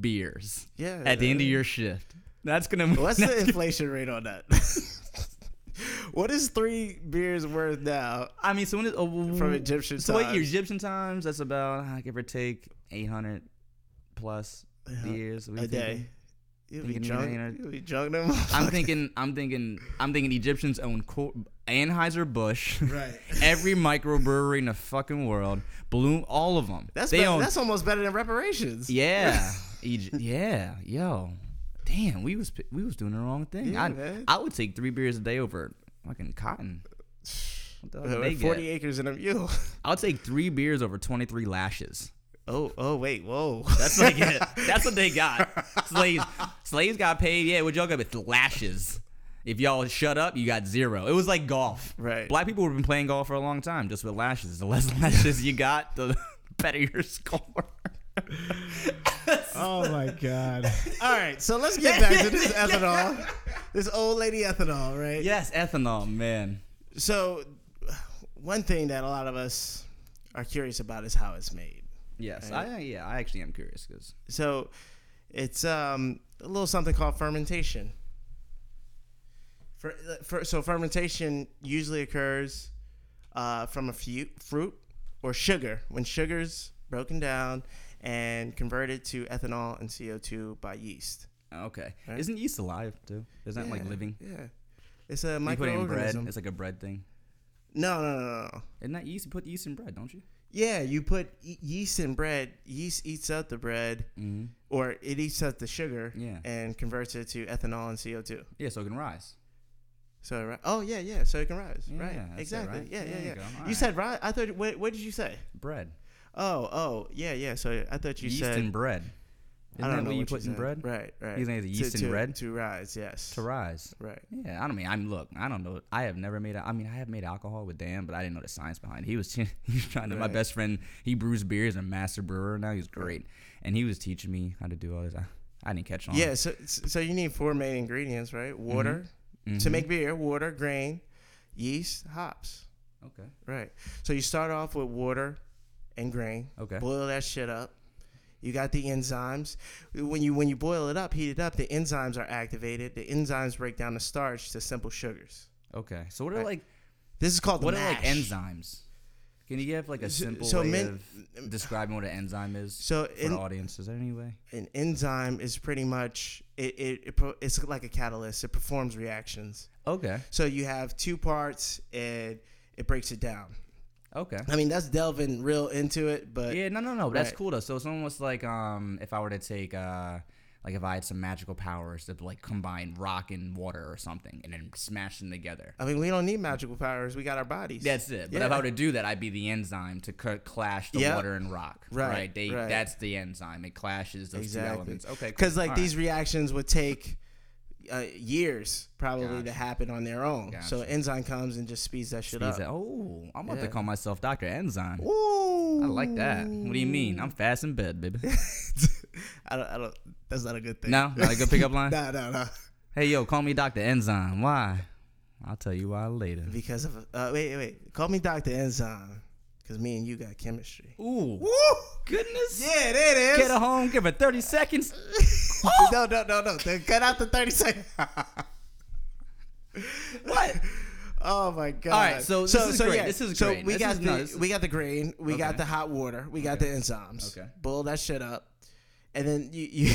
beers yeah. at the end of your shift. That's gonna. What's that's the inflation rate on that? what is three beers worth now I mean, so when it, oh, from Egyptian so what times? Egyptian times. That's about uh, give or take eight hundred plus Uh-huh. years a day. You'll be drunk. You'll be drunk. Them I'm thinking. I'm thinking. I'm thinking. Egyptians own Co- Anheuser Busch. Right. Every microbrewery in the fucking world. Bloom. All of them. That's they own. that's almost better than reparations. yeah. Egypt. Yeah. Yo. Damn. We was we was doing the wrong thing. Yeah, I man. I would take three beers a day over fucking cotton. What the hell Uh, Forty get? acres in a mule. I'll take three beers over twenty three lashes. Oh, oh, wait, whoa. That's like it. That's what they got. Slaves, slaves got paid. Yeah, what y'all got with lashes? If y'all shut up, you got zero. It was like golf. Right. Black people have been playing golf for a long time, just with lashes. The less lashes you got, the better your score. Oh my god! All right, so let's get back to this ethanol, this old lady ethanol, right? yes, ethanol, man. So, one thing that a lot of us are curious about is how it's made. Yes, Right. I yeah, I actually am curious because So, it's um, a little something called fermentation. For, for, so fermentation usually occurs uh, from a few, fruit or sugar. When sugar's broken down and converted to ethanol and CO2 by yeast. okay, Right. isn't yeast alive too? Isn't that like living? Yeah. It's a You put it in bread. microorganism. It's like a bread thing. No, no, no, no. Isn't that yeast? You put yeast in bread, don't you? Yeah, you put ye- yeast in bread. Yeast eats up the bread, Mm-hmm. or it eats up the sugar, Yeah. and converts it to ethanol and CO two. Yeah, so it can rise. So it ri- oh yeah, yeah. So it can rise. Yeah, right. Exactly. right? Yeah, There yeah, you yeah. You Alright. said rise. I thought. What, what did you say? Bread. Oh, oh, yeah, yeah. So I thought you said yeast and bread. Isn't I don't that know what you what put in said. bread? Right, right. You think it's To- yeast in to, bread? to rise? Yes. To rise. Right. Yeah, I don't mean I'm look. I don't know. I have never made. A, I mean, I have made alcohol with Dan, but I didn't know the science behind it. He was he was trying to. My best friend, he brews beer. He's a master brewer now. He's great, and he was teaching me how to do all this. I, I didn't catch on. Yeah. So so you need four main ingredients, right? Water to Mhm. make beer. Water, grain, yeast, hops. Okay. Right. So you start off with water and grain. Okay. Boil that shit up. You got the enzymes. When you when you boil it up, heat it up, the enzymes are activated. The enzymes break down the starch to simple sugars. Okay. So what are Right. like This is called the what are like enzymes? Can you give like a simple so way min- of describing what an enzyme is So for in, the audience? Is there any way? an enzyme is pretty much it, it, it pro- it's like a catalyst. It performs reactions. Okay. So you have two parts and it breaks it down. Okay. I mean that's delving real into it, but Yeah, no, no, no. That's Right. cool though. So it's almost like um, if I were to take uh, like if I had some magical powers to like combine rock and water or something, and then smash them together. I mean we don't need magical powers. We got our bodies. That's it. But Yeah. if I were to do that, I'd be the enzyme to c- clash the Yep. water and rock. Right, They. right. That's the enzyme. It clashes those two elements. Okay. because cool. like All these right. reactions would take uh, years probably to happen on their own. So enzyme comes and just speeds that shit Speeds up. that- Oh, I'm about Yeah. to call myself Doctor Enzyme. Ooh, I like that. What do you mean? I'm fast in bed, baby. I don't. I don't. That's not a good thing. no, not a good pickup line. no, no, no. Hey, yo, call me Doctor Enzyme. Why? I'll tell you why later. Because of uh, wait, wait. Call me Doctor Enzyme. Because me and you got chemistry. Ooh, Woo! goodness. Yeah, there it is. Get her home. Give her 30 seconds. Oh! no, no, no, no. Then Cut out the thirty seconds. What? Oh my god! All right, so this is great. This is so great. we This got is- the no, we got the grain, we got the hot water, we got the enzymes. Okay. boil that shit up, and then you, you,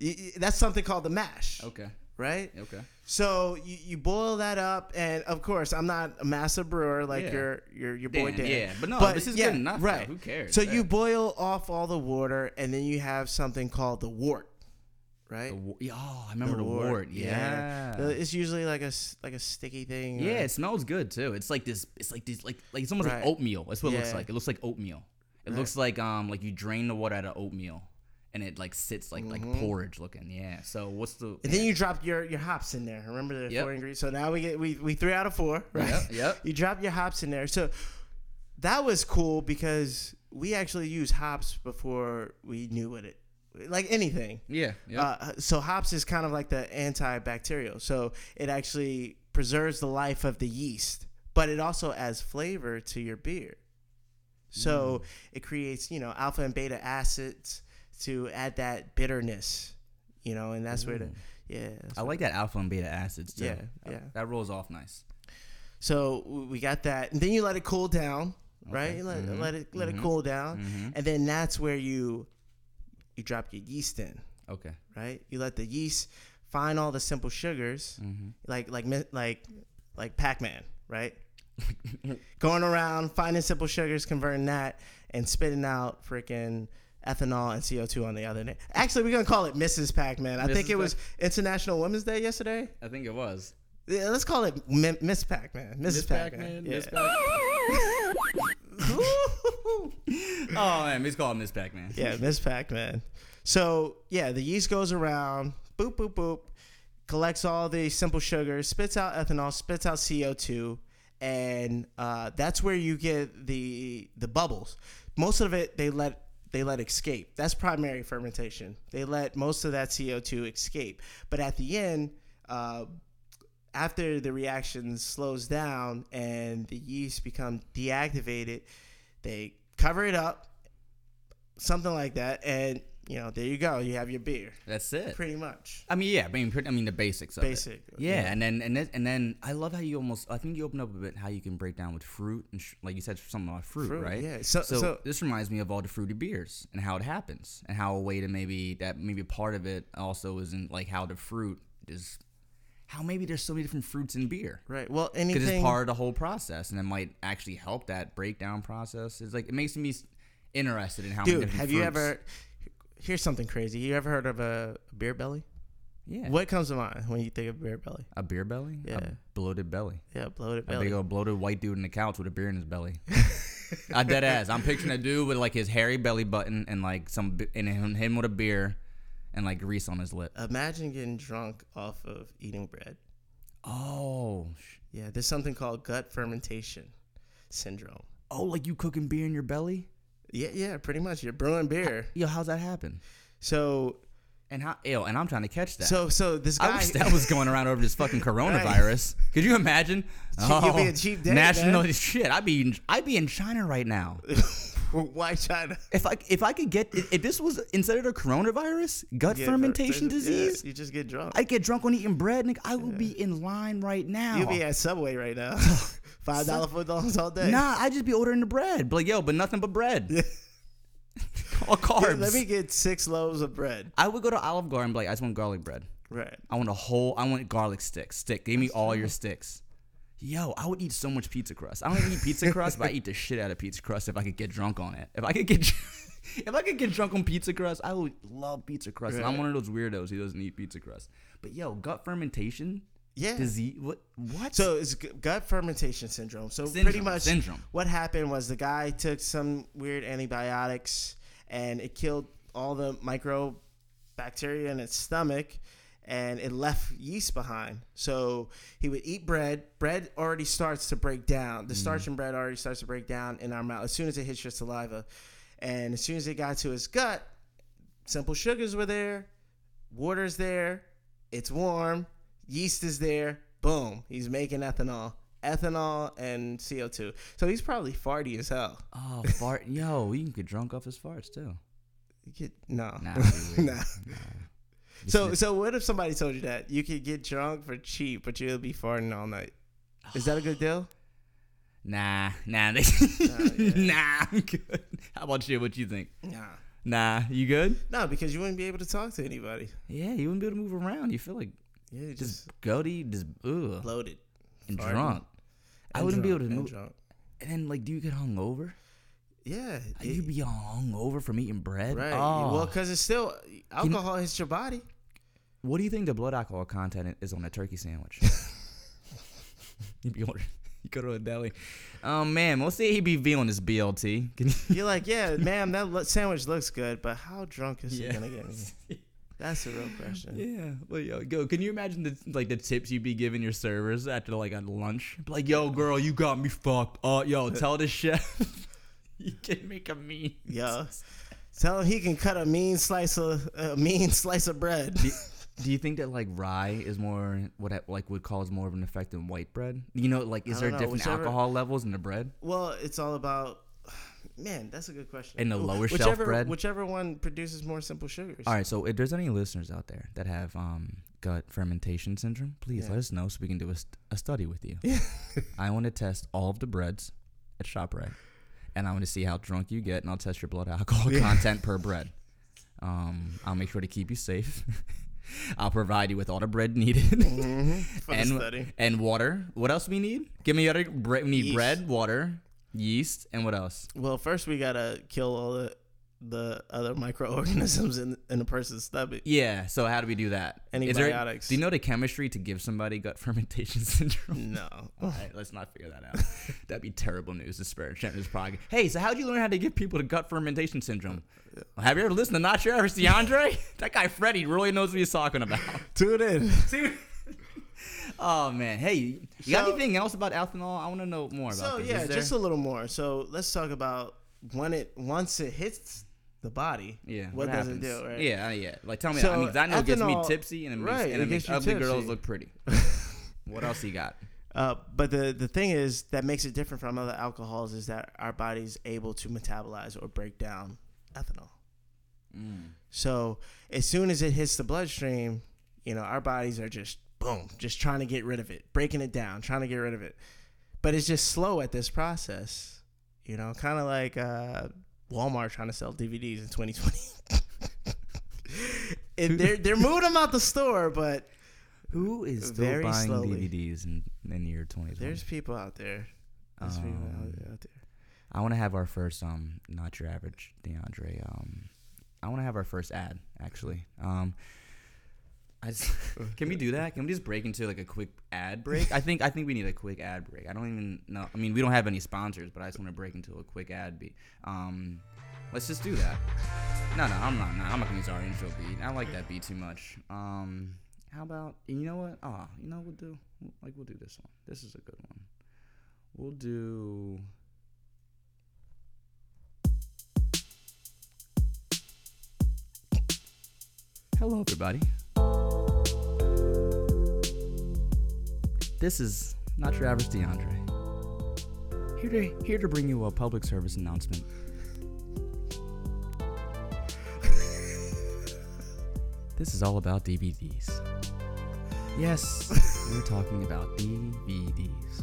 you, you- that's something called the mash, Okay. right? Okay. So you, you boil that up, and of course, I'm not a massive brewer like Yeah. your your your boy Dan, Dan. yeah, but no, this is good enough, though. Right? Who cares? So Yeah. you boil off all the water, and then you have something called the wort, right? The wa- oh, I remember the, wart. Yeah. The- It's usually like a s- like a sticky thing. Yeah, or- it smells good too. It's like this. It's like this. Like like it's almost Right. like oatmeal. That's what it looks Yeah. like. It looks like oatmeal. It looks like um like you drain the water out of oatmeal, and it like sits like like Mhm. porridge looking. Yeah. So what's the? And then you drop your, your hops in there. Remember the Yep. four ingredients. So now we get we we three out of four, right? Yep, yep. You drop your hops in there. So that was cool because we actually used hops before we knew what it like anything. Yeah. Yeah. Uh, so hops is kind of like the antibacterial. So it actually preserves the life of the yeast, but it also adds flavor to your beer. So it creates, you know, alpha and beta acids to add that bitterness, you know, and that's where the, Yeah. that's I like that alpha and beta acids too. Yeah, That- yeah. That rolls off nice. So we got that, and then you let it cool down, right? You let, Mhm. let it let it Mhm. cool down, Mhm. and then that's where you you drop your yeast in, Okay. right? You let the yeast find all the simple sugars, Mm-hmm. like like like like Pac-Man, right? Going around finding simple sugars, converting that, and spitting out freaking ethanol and CO2 on the other end. Actually, we're gonna call it Mrs. Pac-Man. I think Mrs. it was International Women's Day yesterday. I think it was. Yeah, let's call it Mi- Miss Pac-Man. Mrs. Pac-Man. Yeah. Miss oh man, he's called Miss Pac-Man. Yeah, Miss Pac-Man. So yeah, the yeast goes around, boop boop boop, collects all the simple sugars, spits out ethanol, spits out CO two, and uh, that's where you get the the bubbles. Most of it they let they let escape. That's primary fermentation. They let most of that CO two escape, but at the end. Uh, after the reaction slows down and the yeast become deactivated, they cover it up, something like that, and you know there you go. You have your beer, That's it. pretty much. I mean, yeah. I mean, pretty, I mean the basics of it. Basic, Yeah, yeah. and then and then and then I love how you almost. I think you open up a bit how you can break down with fruit and sh- like you said something about fruit, Fruit, right? yeah. So- so, so- this reminds me of all the fruity beers and how it happens and how a way to maybe that maybe part of it also isn't like how the fruit is. How maybe there's so many different fruits in beer. Right. Well, because anything. it's part of the whole process and it might actually help that breakdown process it's like it makes me interested in how many dude, have you ever? Here's something crazy. You ever heard of a beer belly? yeah What comes to mind when you think of beer belly? a beer belly Yeah. a bloated belly Yeah, bloated a big old bloated white dude in the couch with a beer in his belly I dead ass I'm picturing a dude with like his hairy belly button and like some and him, him with a beer and like grease on his lip Imagine getting drunk off of eating bread. oh Yeah, there's something called gut fermentation syndrome. oh like you cooking beer in your belly Yeah, yeah, pretty much. You're brewing beer. yo how's that happen So, and how ew, and I'm trying to catch that so, so this I guy. wish that was going around over this fucking coronavirus. Could you imagine? Oh, Cheap- you'll be a cheap date, national man. shit. I'd be in, I'd be in China right now. Why China? If I if I could get if this was instead of the coronavirus, gut Yeah, fermentation yeah, disease, you just get drunk. I'd get drunk on eating bread. Nigga, I would be in line right now. You'll be at Subway right now. Five dollar foot dollars all day. Nah, I'd just be ordering the bread. But like, yo, but nothing but bread. All carbs. Let me get six loaves of bread. I would go to Olive Garden and be like, I just want garlic bread. Right. I want a whole. I want garlic sticks. Stick. Give me all your sticks. Yo, I would eat so much pizza crust. I don't even eat pizza crust, but I eat the shit out of pizza crust if I could get drunk on it. If I could get, if I could get drunk on pizza crust, I would love pizza crust. And I'm one of those weirdos who doesn't eat pizza crust. But yo, gut fermentation Yeah. disease. What? What? So it's gut fermentation syndrome. So pretty much syndrome. what happened was the guy took some weird antibiotics and it killed all the microbacteria in its stomach and it left yeast behind. So he would eat bread. Bread already starts to break down. The mm-hmm. starch in bread already starts to break down in our mouth as soon as it hits your saliva. And as soon as it got to his gut, simple sugars were there, water's there, it's warm, yeast is there. Boom, he's making ethanol, ethanol and CO two. So he's probably farty as hell. oh, fart. Yo, you can get drunk off his farts too. You get, no, Nah, nah. So so what if somebody told you that you could get drunk for cheap, but you'll be farting all night? Is that a good deal? Nah, nah, they, nah. I'm good. How about you? What you think? Nah. Nah, you good? No, because you wouldn't be able to talk to anybody. Yeah, you wouldn't be able to move around. You feel like Yeah, just just goaty, just ugh, bloated. and farting. drunk. I wouldn't be able to and move. drunk. And then, like, do you get hungover? Yeah. it- You'd be hungover from eating bread. right. Oh. Well, because it's still alcohol hits your body. What do you think the blood alcohol content is on a turkey sandwich? You'd be ordering. You go to a deli. Oh man, we'll see. He be feeling this BLT. Can you? You're like, yeah, ma'am, that lo- sandwich looks good, but how drunk is Yeah. he gonna get me? That's the real question. Yeah, well, yo, go. Can you imagine the like the tips you'd be giving your servers after like a lunch? Be Like, yo, girl, you got me fucked. Uh, yo, tell the chef you can make a mean. Yo, tell him he can cut a mean slice of a mean slice of bread. Do you think that like rye is more what I- like would cause more of an effect than white bread? You know, like is there know, different whichever- alcohol levels in the bread? well, it's all about. Man, that's a good question. In the lower shelf whichever, bread? Whichever one produces more simple sugars. All right, so if there's any listeners out there that have um gut fermentation syndrome, please Yeah. let us know so we can do a, st- a study with you. Yeah. I want to test all of the breads at ShopRite, and I want to see how drunk you get, and I'll test your blood alcohol Yeah. content per bread. Um, I'll make sure to keep you safe. I'll provide you with all the bread needed Mhm. For and and water. What else we need? Give me other. Bre- we need Yeast. bread, water, yeast, and what else? Well, first we gotta kill all the the other microorganisms in in a person's stomach. Yeah. So how do we do that? Is there- Antibiotics. do you know the chemistry to give somebody gut fermentation syndrome? No. All right, let's not figure that out. That'd be terrible news to spare this podcast. Hey, so how'd you learn how to give people the gut fermentation syndrome? Well, have you ever listened to Not Your Average DeAndre? that guy Freddie really knows what he's talking about. Tune in. See? Oh man, hey, you got So- anything else about ethanol? I want to know more about So this. yeah, just a little more. So let's talk about when it once it hits the body. yeah. What, does happens? it do? Right. Yeah, uh, yeah. Like tell me, So, I mean, I know it gets me tipsy and it makes, right, and it it makes ugly girls look pretty. what else you got? Uh, but the the thing is that makes it different from other alcohols is that our body's able to metabolize or break down ethanol. Mm. So as soon as it hits the bloodstream, you know, our bodies are just boom, just trying to get rid of it, breaking it down, trying to get rid of it. But it's just slow at this process. You know, kind of like uh, Walmart trying to sell DVDs in 2020. and they're they're moving them out the store, but Who is still Very buying slowly. DVDs in, in the year 2020? there's people out there. There's people Um, out, out there. I want to have our first um not your average DeAndre um I want to have our first ad actually um I just, can we do that? Can we just break into like a quick ad break? I think I think we need a quick ad break. I don't even know. I mean, we don't have any sponsors, but I just want to break into a quick ad beat. Um, let's just do that. No, no, I'm not. No, I'm not gonna use our intro beat. I like that beat too much. Um, how about you know what? Oh, you know what we'll do? Like we'll do this one. This is a good one. We'll do. Hello, everybody. This is not your average DeAndre. Here to here to bring you a public service announcement. this is all about DVDs. Yes, we're talking about DVDs.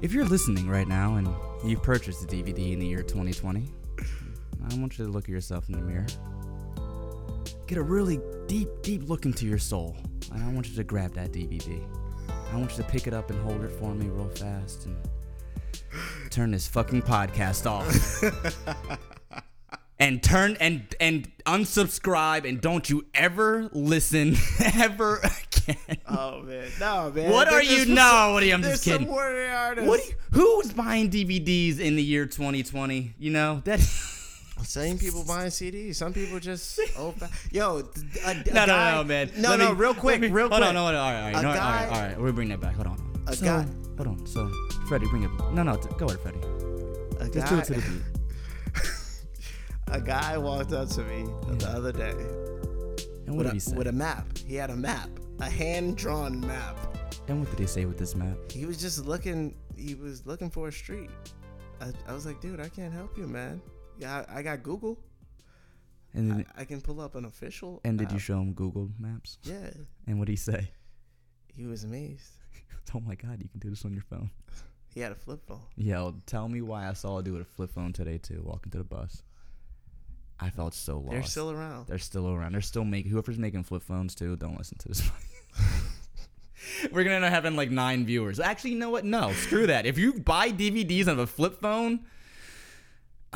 If you're listening right now and you've purchased a DVD in the year 2020, I want you to look at yourself in the mirror. Get a really deep, deep look into your soul, and I want you to grab that DVD. I want you to pick it up and hold it for me real fast and turn this fucking podcast off. and turn and and unsubscribe and don't you ever listen ever again. Oh man, no man. What are There's you? some- No, what are you? I'm just kidding. What? do you- who's buying DVDs in the year 2020? You know that. Same people buying CDs. Some people just open. Yo, a, a no, guy, no, no, man. No, Let no, me- real quick, me- real hold quick. on, hold on, all right, all right, no, all right, guy- all right. We'll bring that back. Hold on. A so, guy- Hold on. So, Freddie, bring it. No, no, t- go ahead, Freddie. A Just guy, do it to the beat. a guy walked up to me the other day And what with did a, he say? with a map. He had a map, a hand drawn map. and what did he say with this map? He was just looking. He was looking for a street. I, I was like, dude, I can't help you, man. Yeah, I, I got Google. And I, then, I can pull up an official. and did you show him Google Maps? Yeah, And what did he say? he was amazed. Oh my God, you can do this on your phone. He had a flip phone. Yo, tell me why I saw a dude with a flip phone today too, walking to the bus. I felt so lost. They're still around. They're still around. They're still making whoever's making flip phones too. Don't listen to this. We're gonna end up having like nine viewers. Actually, you know what? No, screw that. If you buy DVDs on a flip phone,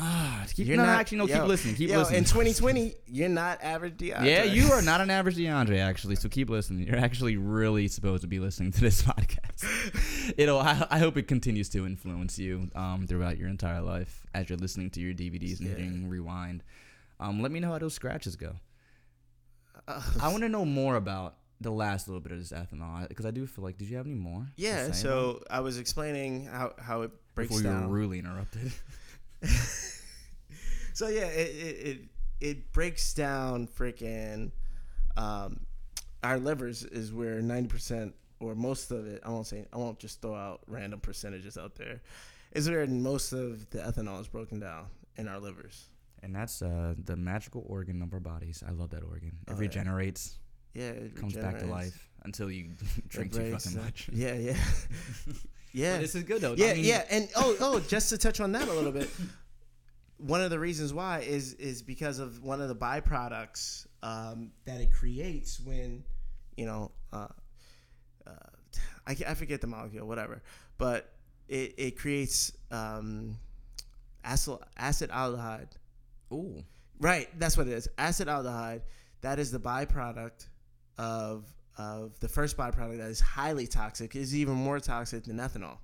ah, keep, You're no, not- actually, no, yo, keep listening. Keep yo, listening. In 2020, you're not average DeAndre. yeah, you are not an average DeAndre actually. So keep listening. You're actually really supposed to be listening to this podcast. It'll. I, I hope it continues to influence you um, throughout your entire life as you're listening to your DVDs and Yeah. hitting rewind. Um, let me know how those scratches go. Uh, I want to know more about the last little bit of this ethanol because I do feel like. Did you have any more? yeah. So I was explaining how how it breaks before you down. were rudely interrupted. so yeah, it it it, breaks down freaking um, our livers is where ninety percent or most of it. I won't say I won't just throw out random percentages out there. Is where most of the ethanol is broken down in our livers. and that's uh, the magical organ of our bodies. I love that organ. It Oh, regenerates. yeah, it comes back to life until you drink too fucking uh, much. Yeah, yeah, yeah. But this is good though. yeah, I mean, yeah, and oh, oh, just to touch on that a little bit, one of the reasons why is is because of one of the byproducts um, that it creates when, you know, uh, uh, I, I forget the molecule, whatever, but it it creates um, acid acetaldehyde. Ooh. Right, that's what it is. Acetaldehyde. That is the byproduct of of the first byproduct that is highly toxic. Is even more toxic than ethanol,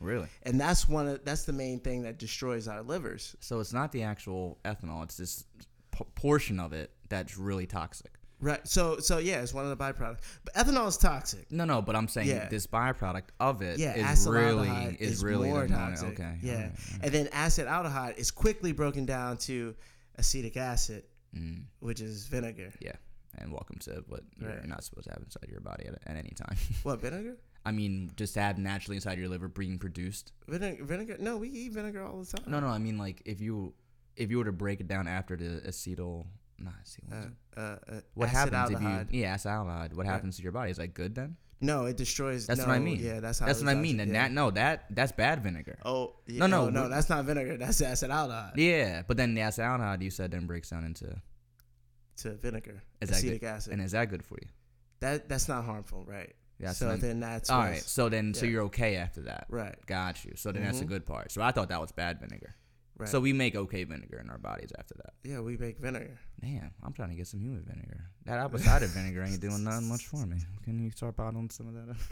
Really? and that's one. Of, that's the main thing that destroys our livers. So it's not the actual ethanol; it's this p- portion of it that's really toxic. Right. So so yeah, it's one of the byproducts. But ethanol is toxic. No, no, but I'm saying Yeah. this byproduct of it Yeah, is really acetaldehyde is, really more toxic. Okay. Yeah, and then acetaldehyde is quickly broken down to acetic acid, Mm, which is vinegar. yeah. And welcome to what you're Right. not supposed to have inside your body at, at any time. What vinegar? I mean, just to have naturally inside your liver being produced. Vinegar? Vinegar? No, we eat vinegar all the time. No, no, I mean like if you if you were to break it down after the acetyl, not acetyl. Uh, uh, uh, what happens if you yeah acetaldehyde? What happens to your body? Is that good then? No, it destroys. That's no, what I mean. Yeah, that's how. That's what I mean. And yeah. that no, that that's bad vinegar. Oh yeah, No, no, no, no, that's not vinegar. That's acetaldehyde Yeah, but then the acetaldehyde you said then breaks down into to vinegar, is acetic good? acid. And is that good for you? that that's not harmful, right? Yeah, so then- then that's all right. So then, so you're okay after that. right, Got you. So then that's the Mhm. good part. So I thought that was bad vinegar. right. So we make okay vinegar in our bodies after that. yeah, we make vinegar. Damn, I'm trying to get some human vinegar. That apple cider vinegar ain't doing nothing much for me. Can you start bottling some of that up?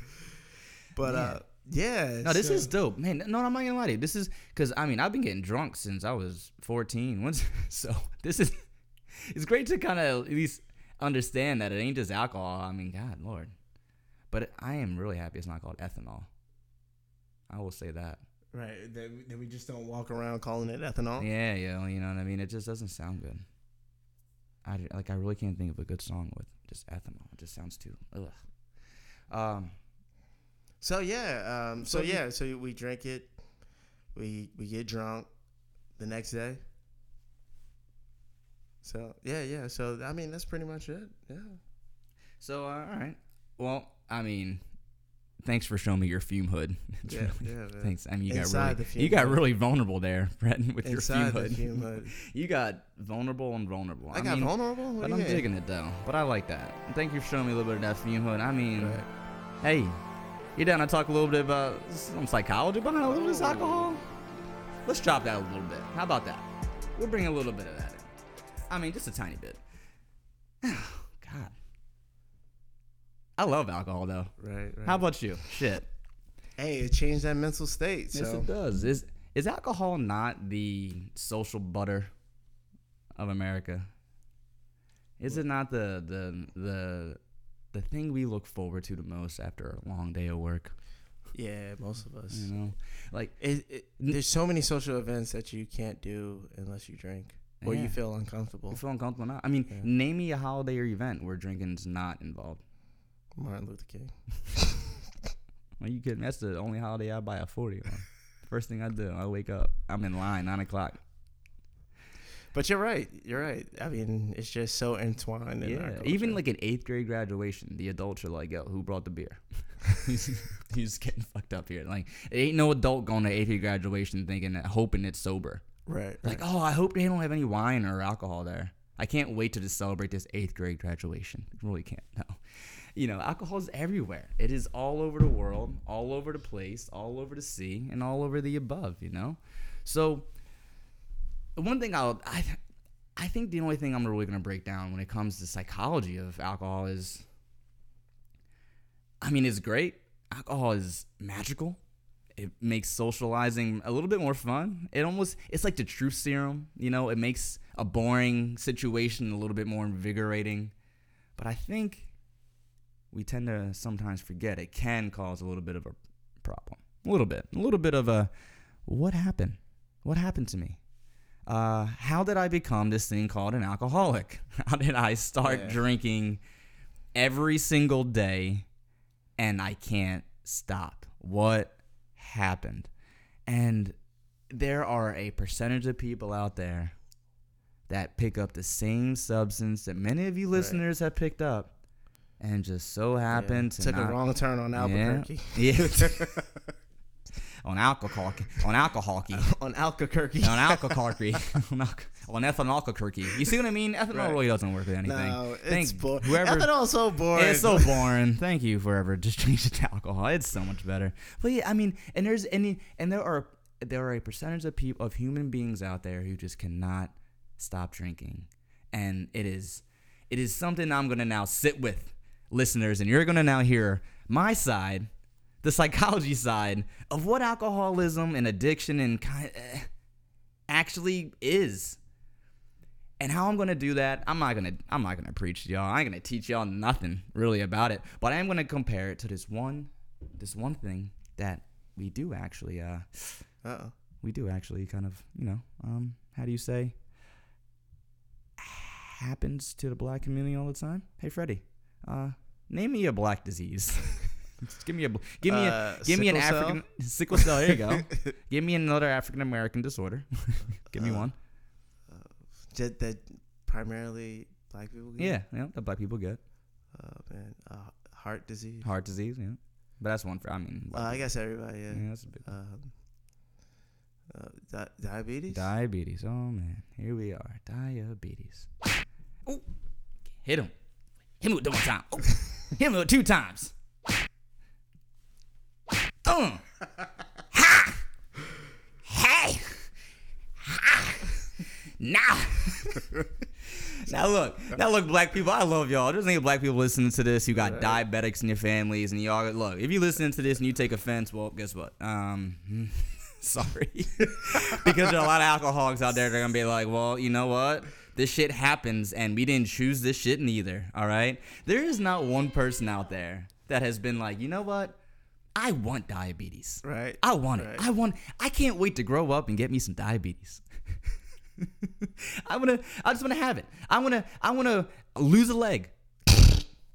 But uh, yeah. No, this so- is dope, man. No, I'm not gonna lie to you. This is because I mean I've been getting drunk since I was 14. Once, so this is it's great to kind of at least understand that it ain't just alcohol. I mean, God, Lord, but I am really happy it's not called ethanol. I will say that. right. That we, that we just don't walk around calling it ethanol. Yeah, yeah, you know what I mean. It just doesn't sound good. I like I really can't think of a good song with just ethanol. It just sounds too ugh. Um, So yeah, um, so, So yeah, so we drink it, we we get drunk the next day. So yeah, yeah. So I mean, that's pretty much it. Yeah. so uh, all right. Well, I mean, thanks for showing me your fume hood. It's Yeah, really- yeah, man. Thanks. I mean, you Inside got really, you got hood. really vulnerable there, Brett, with your fume hood. fume hood. you got vulnerable and vulnerable. I, got mean, vulnerable. What But I'm mean? digging it though. But I like that. Thank you for showing me a little bit of that fume hood. I mean, Right. hey, you down to talk a little bit about some psychology behind a little bit of alcohol? Let's drop that a little bit. How about that? We'll bring a little bit of that. I mean, just a tiny bit. God. I love alcohol though. Right. Right. How about you? Shit. hey, it changed that mental state. Yes, So it does. Is is alcohol not the social butter of America? Is it not the the the the thing we look forward to the most after a long day of work? yeah, most of us. You know, like It, it, there's so many social events that you can't do unless you drink or Yeah. you feel uncomfortable. you feel uncomfortable now. I mean, Yeah. name me a holiday or event where drinking's not involved. Martin Luther King. Are you kidding? That's the only holiday I buy a forty on. First thing I do, I wake up, I'm in line nine o'clock. But you're right. You're right. I mean, it's just so entwined. In our Yeah, even like an eighth grade graduation, the adults are like, "Yo, who brought the beer?" he's, he's getting fucked up here. Like, ain't no adult going to eighth grade graduation thinking that, hoping it's sober. Right. Like, oh, I hope they don't have any wine or alcohol there. I can't wait to just celebrate this eighth grade graduation. Really can't. No, you know, alcohol is everywhere. It is all over the world, all over the place, all over the sea, and all over the above. You know, so one thing I'll I I think the only thing I'm really gonna break down when it comes to psychology of alcohol is I mean it's great. Alcohol is magical. It makes socializing a little bit more fun. It almost it's like the truth serum, you know, it makes a boring situation a little bit more invigorating. But I think we tend to sometimes forget it can cause a little bit of a problem. A little bit. A little bit of a what happened? What happened to me? uh, how did I become this thing called an alcoholic? How did I start Yeah. drinking every single day and I can't stop? What happened? And there are a percentage of people out there that pick up the same substance that many of you listeners have picked up, and just so happened to Took not- a wrong turn on Albuquerque. Yeah. on alcohol, on alcohol, key. on Albuquerque. on Albuquerque, on, alc- on ethanol Albuquerque. You see what I mean? Ethanol Right. really doesn't work with anything. No, it's Thank boring. whoever. Ethanol's so boring. It's so boring. Thank you for ever just changing to alcohol. It's so much better. But yeah, I mean, and there's any, and there are there are a percentage of people of human beings out there who just cannot stop drinking, and it is it is something I'm gonna now sit with listeners, and you're gonna now hear my side, the psychology side of what alcoholism and addiction and kind eh, actually is and how I'm gonna do that, I'm not gonna I'm not gonna preach to y'all. I ain't gonna teach y'all nothing really about it. But I am gonna compare it to this one this one thing that we do actually uh Uh-oh. we do actually kind of, you know, um, how do you say happens to the black community all the time. Hey Freddie, uh name me a black disease. Just give me a give me Uh, a give me an sickle cell? African sickle cell. There you go. give me another African American disorder. give me Uh, one. Just that primarily black people get? Yeah, yeah, that black people get. Oh, man. Uh, heart disease. Heart disease, yeah. But that's one for I mean Uh, I guess everybody, yeah. yeah, that's a big Um, uh, di- diabetes? diabetes. Oh man, here we are. Diabetes. Oh, hit him. Hit him with it one time. Oh, hit me with two times. Uh. Ha! Hey! Ha! Now. now look, now look, black people. I love y'all. There's any black people listening to this. You got diabetics in your families, and y'all look. If you listen to this and you take offense, well, guess what? Um, sorry, because there are a lot of alcoholics out there. They're gonna be like, well, you know what? This shit happens, and we didn't choose this shit neither. All right. There is not one person out there that has been like, you know what? I want diabetes. Right. I want it. I want. I can't wait to grow up and get me some diabetes. I wanna. I just wanna have it. I wanna. I wanna lose a leg.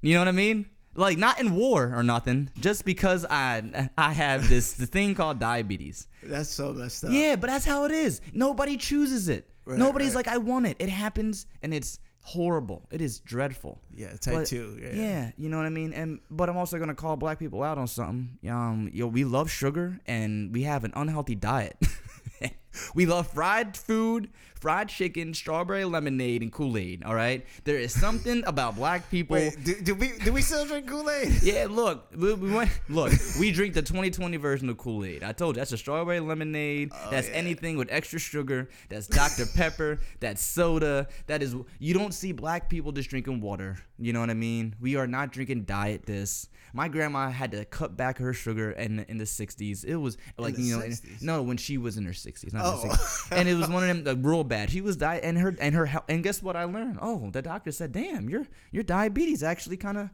You know what I mean? Like not in war or nothing. Just because I I have this the thing called diabetes. That's so messed up. Yeah, but that's how it is. Nobody chooses it. Right, Nobody's right. like I want it. It happens and it's horrible. It is dreadful. Yeah, type But- 2. Yeah. Yeah, you know what I mean. And but I'm also gonna call black people out on something. Um, yo, we love sugar and we have an unhealthy diet. we love fried food, fried chicken, strawberry lemonade, and Kool Aid. All right, there is something about black people. Wait, do, do we do we still drink Kool Aid? Yeah, look, we, we went, look, we drink the 2020 version of Kool Aid. I told you that's a strawberry lemonade. Oh, that's yeah. anything with extra sugar. That's Dr Pepper. That's soda. That is you don't see black people just drinking water. You know what I mean? We are not drinking diet this. My grandma had to cut back her sugar in in the 60s. It was like you know, 60s? no, when she was in her 60s, not Oh. and it was one of them like, real bad. She was diet and her and her and guess what I learned? Oh, the doctor said, "Damn, your your diabetes actually kind of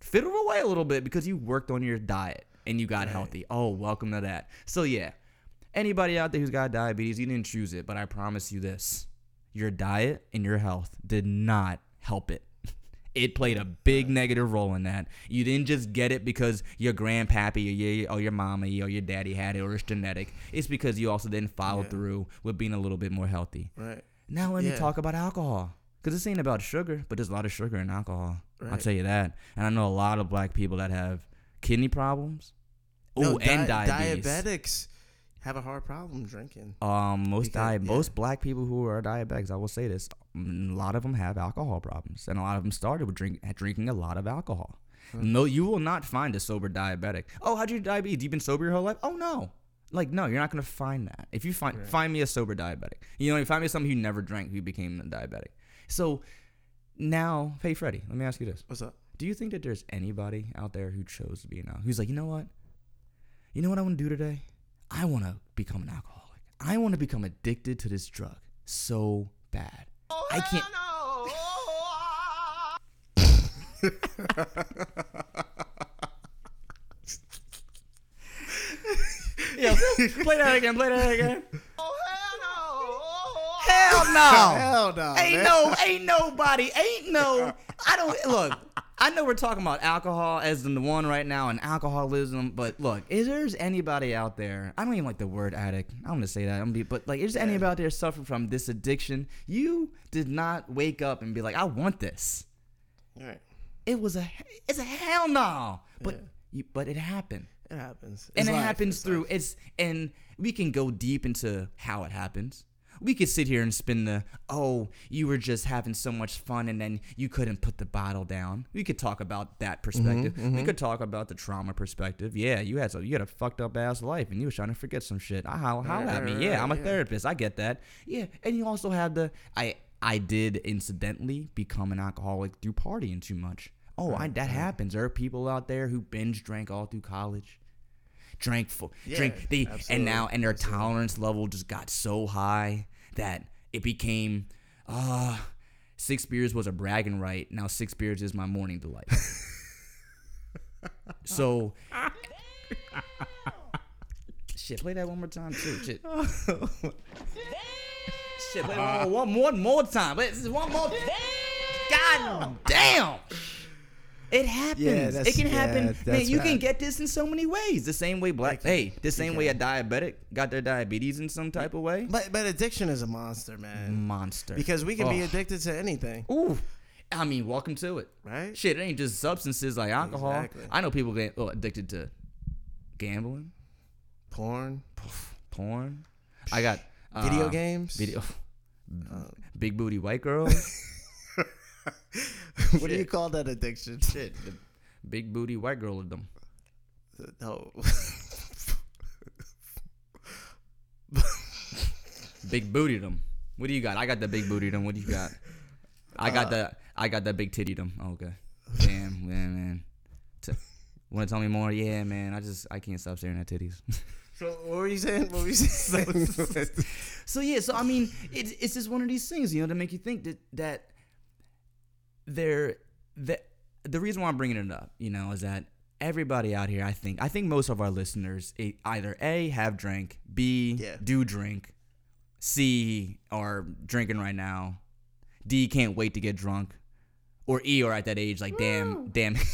fiddled away a little bit because you worked on your diet and you got healthy. Oh, welcome to that. So yeah, anybody out there who's got diabetes, you didn't choose it, but I promise you this: your diet and your health did not help it. It played a big negative role in that. You didn't just get it because your grandpappy or your, or your mama or your daddy had it or it's genetic. It's because you also didn't follow Yeah. through with being a little bit more healthy. Right. Now let me talk about alcohol. Because this ain't about sugar, but there's a lot of sugar in alcohol. I'll tell you that. And I know a lot of black people that have kidney problems. Oh, No, and diabetes. Diabetics have a hard problem drinking. Um, most Because- di- yeah. most black people who are diabetics, I will say this, a lot of them have alcohol problems, and a lot of them started with drink drinking a lot of alcohol. No, you will not find a sober diabetic. Oh, how'd you diabetes? You been sober your whole life? Oh no. Like no, you're not gonna find that. If you find find me a sober diabetic, you know, you find me someone who never drank who became a diabetic. So now, hey Freddie, let me ask you this: What's up? Do you think that there's anybody out there who chose to be an alcoholic? Who's like, you know what? You know what I want to do today? I want to become an alcoholic. I want to become addicted to this drug so bad. I can't. Yo, play that again. Play that again. Oh hell no. Hell no. Hell no Ain't man. no, ain't nobody, ain't no. I don't look. I know we're talking about alcohol as in the one right now and alcoholism, but look, is there's anybody out there? I don't even like the word addict. I'm gonna say that. I'm gonna be, but like, is there anybody out there suffering from this addiction? You did not wake up and be like, I want this. Right. It was a it's a hell no. But Yeah. you, but it happened. It happens. and it life, happens it's through life. it's and we can go deep into how it happens we could sit here and spin the oh you were just having so much fun and then you couldn't put the bottle down. We could talk about that perspective. Mm-hmm, we could talk about the trauma perspective. Yeah you had so you had a fucked up ass life and you was trying to forget some shit. I holla, holla Right, at me. Yeah i'm a yeah. therapist. I get that. Yeah and you also have the i i did incidentally become an alcoholic through partying too much. Oh I, that happens. There are people out there who binge drank all through college drank full Yeah, drink they and now and their tolerance level just got so high that it became uh six beers was a bragging right. Now six beers is my morning delight. So shit play that one more time too. Shit. Shit play one, more, one more one more time. But this is one more. God damn it happens. it can happen. yeah, Man, you can get this in so many ways. The same way black. Hey, the same way a diabetic got their diabetes in some type of way. But but addiction is a monster, man. Monster. Because we can be Oh. addicted to anything, Ooh. I mean, welcome to it. right? Shit, it ain't just substances like alcohol. Exactly. I know people get oh, addicted to gambling, Porn, porn. I got uh, video games. Video. Big booty white girls. what do you call that addiction? Shit, the big booty white girl of them. No. Big booty them. What do you got? I got the big booty them. What do you got? I got uh, the I got the big titty them. Oh, okay. Damn, man, man. T- Want to tell me more? Yeah, man. I just I can't stop staring at titties. so what were you saying? What were you saying? so yeah, so I mean, it's it's just one of these things, you know, to make you think that that there that the reason why I'm bringing it up, you know, is that everybody out here, I think, I think most of our listeners e- either a have drank, b Yeah. do drink, c are drinking right now, d can't wait to get drunk, or e are at that age like damn, damn.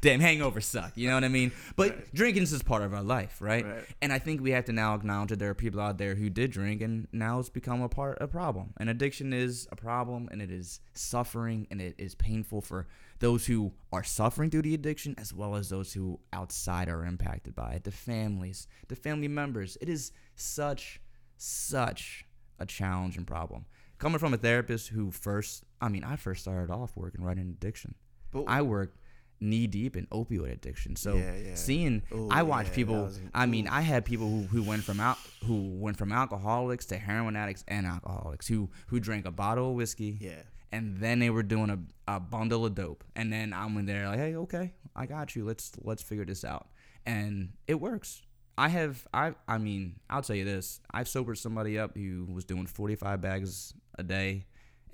Damn, hangovers suck. You know what I mean? But drinking is just part of our life, right? Right. And I think we have to now acknowledge that there are people out there who did drink, and now it's become a part, of a problem. And addiction is a problem, and it is suffering, and it is painful for those who are suffering through the addiction, as well as those who outside are impacted by it. The families, the family members. It is such, such a challenge and problem. Coming from a therapist who first, I mean, I first started off working right in addiction. But- I worked knee deep in opioid addiction. So Yeah, yeah. seeing, Ooh, I watched yeah, people. was- I mean, I had people who, who went from out who went from alcoholics to heroin addicts and alcoholics who who drank a bottle of whiskey. Yeah. And then they were doing a, a bundle of dope. And then I'm in there like, hey, okay, I got you. Let's let's figure this out. And it works. I have I I mean, I'll tell you this. I've sobered somebody up who was doing 45 bags a day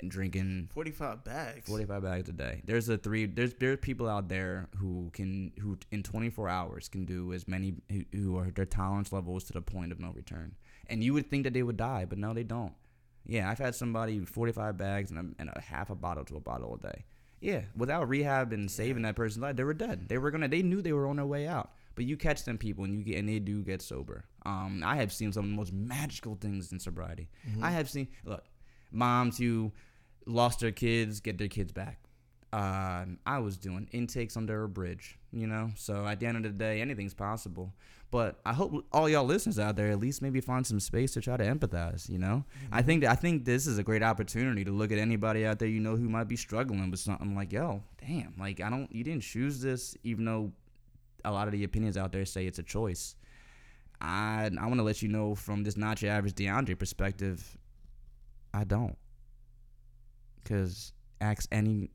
and drinking Forty-five bags. 45 bags a day. There's a three. There's there's people out there who can who in 24 hours can do as many who, who are their tolerance levels to the point of no return. And you would think that they would die, but no, they don't. Yeah, I've had somebody 45 bags and a, and a half a bottle to a bottle a day. Yeah, without rehab and saving that person's life, they were dead. They were gonna. They knew they were on their way out. But you catch them people and you get and they do get sober. Um, I have seen some of the most magical things in sobriety. I have seen look, moms who lost their kids get their kids back. Um, I was doing intakes under a bridge, you know. So at the end of the day, anything's possible. But I hope all y'all listeners out there at least maybe find some space to try to empathize. You know, I think that I think this is a great opportunity to look at anybody out there you know who might be struggling with something like, yo, damn, like I don't, you didn't choose this, even though a lot of the opinions out there say it's a choice. I I want to let you know from this not your average DeAndre perspective, I don't. Cause ask any,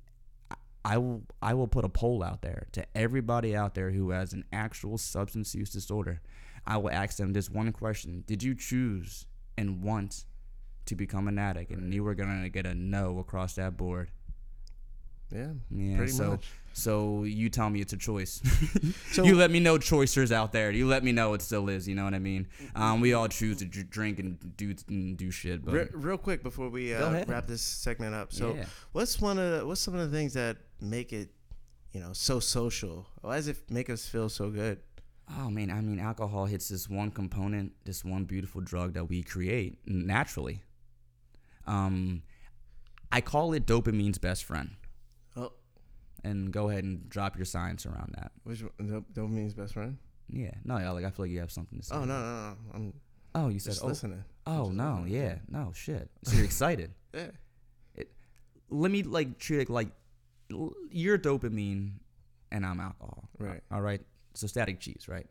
I- I will I will put a poll out there to everybody out there who has an actual substance use disorder. I will ask them this one question: Did you choose and want to become an addict? And you were gonna get a no across that board. Yeah. Yeah, Pretty so much. so you tell me it's a choice. So- you let me know choicers out there. You let me know it still is. You know what I mean? Um, we all choose to drink and do and do shit, but Re- real quick before we uh, wrap this segment up. So, Yeah. what's one of the, what's some of the things that make it, you know, so social? Why does it make us feel so good? oh man, I mean, alcohol hits this one component, this one beautiful drug that we create naturally. Um, I call it dopamine's best friend. And go ahead and drop your science around that. Which one? Dop- dopamine's best friend? Yeah, no, yeah, like I feel like you have something to say. Oh no, no, no. I'm Oh, you said oh, listening. oh no, listening. yeah, no shit. So you're excited. Yeah. Let me like treat it like you're dopamine and I'm alcohol. Right. All right. So static cheese, right?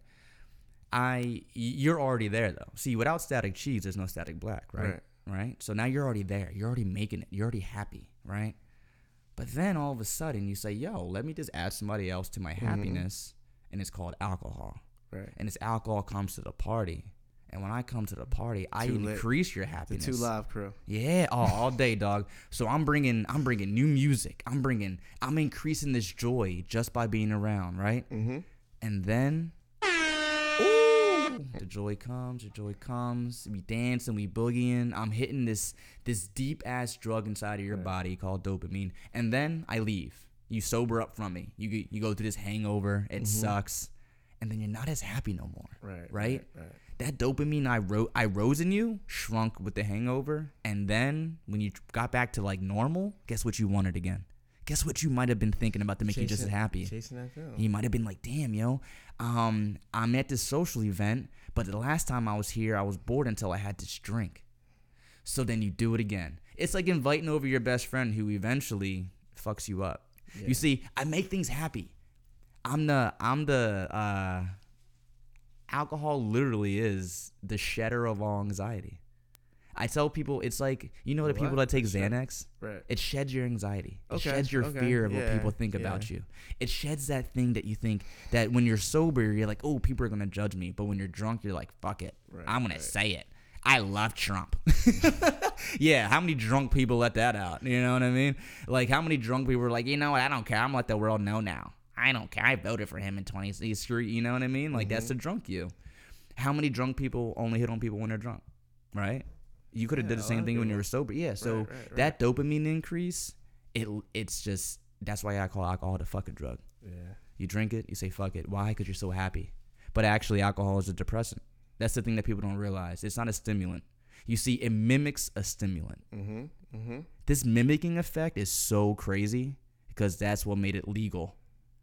I you're already there though. See, without static cheese, there's no static black, right? Right. Right. So now you're already there. You're already making it. You're already happy, right? But then all of a sudden you say, "Yo, let me just add somebody else to my Mm-hmm. happiness," and it's called alcohol. Right. And this alcohol comes to the party, and when I come to the party, I lit. increase your happiness. The two live crew. Yeah, oh, all day, dog. So I'm bringing, I'm bringing new music. I'm bringing, I'm increasing this joy just by being around, right? Mm-hmm. And then, the joy comes, the joy comes. We dancing, we boogieing. I'm hitting this, this deep ass drug inside of your body called dopamine. And then I leave. You sober up from me. You you go through this hangover. It mm-hmm. sucks, and then you're not as happy no more. Right. Right. Right. That dopamine I wrote, I rose in you, shrunk with the hangover, and then when you got back to like normal, guess what you wanted again? Guess what you might have been thinking about to make you just as happy? Chasing that girl. You might have been like, damn, yo, um, I'm at this social event, but the last time I was here, I was bored until I had this drink. So then you do it again. It's like inviting over your best friend who eventually fucks you up. You see, I make things happy. I'm the I'm the uh alcohol literally is the shedder of all anxiety. I tell people it's like you know the people that take Xanax? Right. It sheds your anxiety. It Okay, sheds your okay, fear of what people think yeah. about you. It sheds that thing that you think that when you're sober, you're like, oh, people are gonna judge me. But when you're drunk, you're like, fuck it, Right, I'm gonna right. say it. I love Trump. yeah, how many drunk people let that out? You know what I mean? Like, how many drunk people were like, you know what? I don't care. I'm gonna let the world know now. I don't care. I voted for him in 20 Street. You know what I mean? Like, that's Mm-hmm. the drunk you. How many drunk people only hit on people when they're drunk? Right? You could have Yeah, did the same thing when you were sober. Yeah. So Right, right, that dopamine increase, it it's just that's why I call alcohol the fucking drug. Yeah. You drink it, you say fuck it. Why? Because you're so happy. But actually, alcohol is a depressant. That's the thing that people don't realize. It's not a stimulant. You see, it mimics a stimulant. Mm-hmm. Mm-hmm. This mimicking effect is so crazy because that's what made it legal,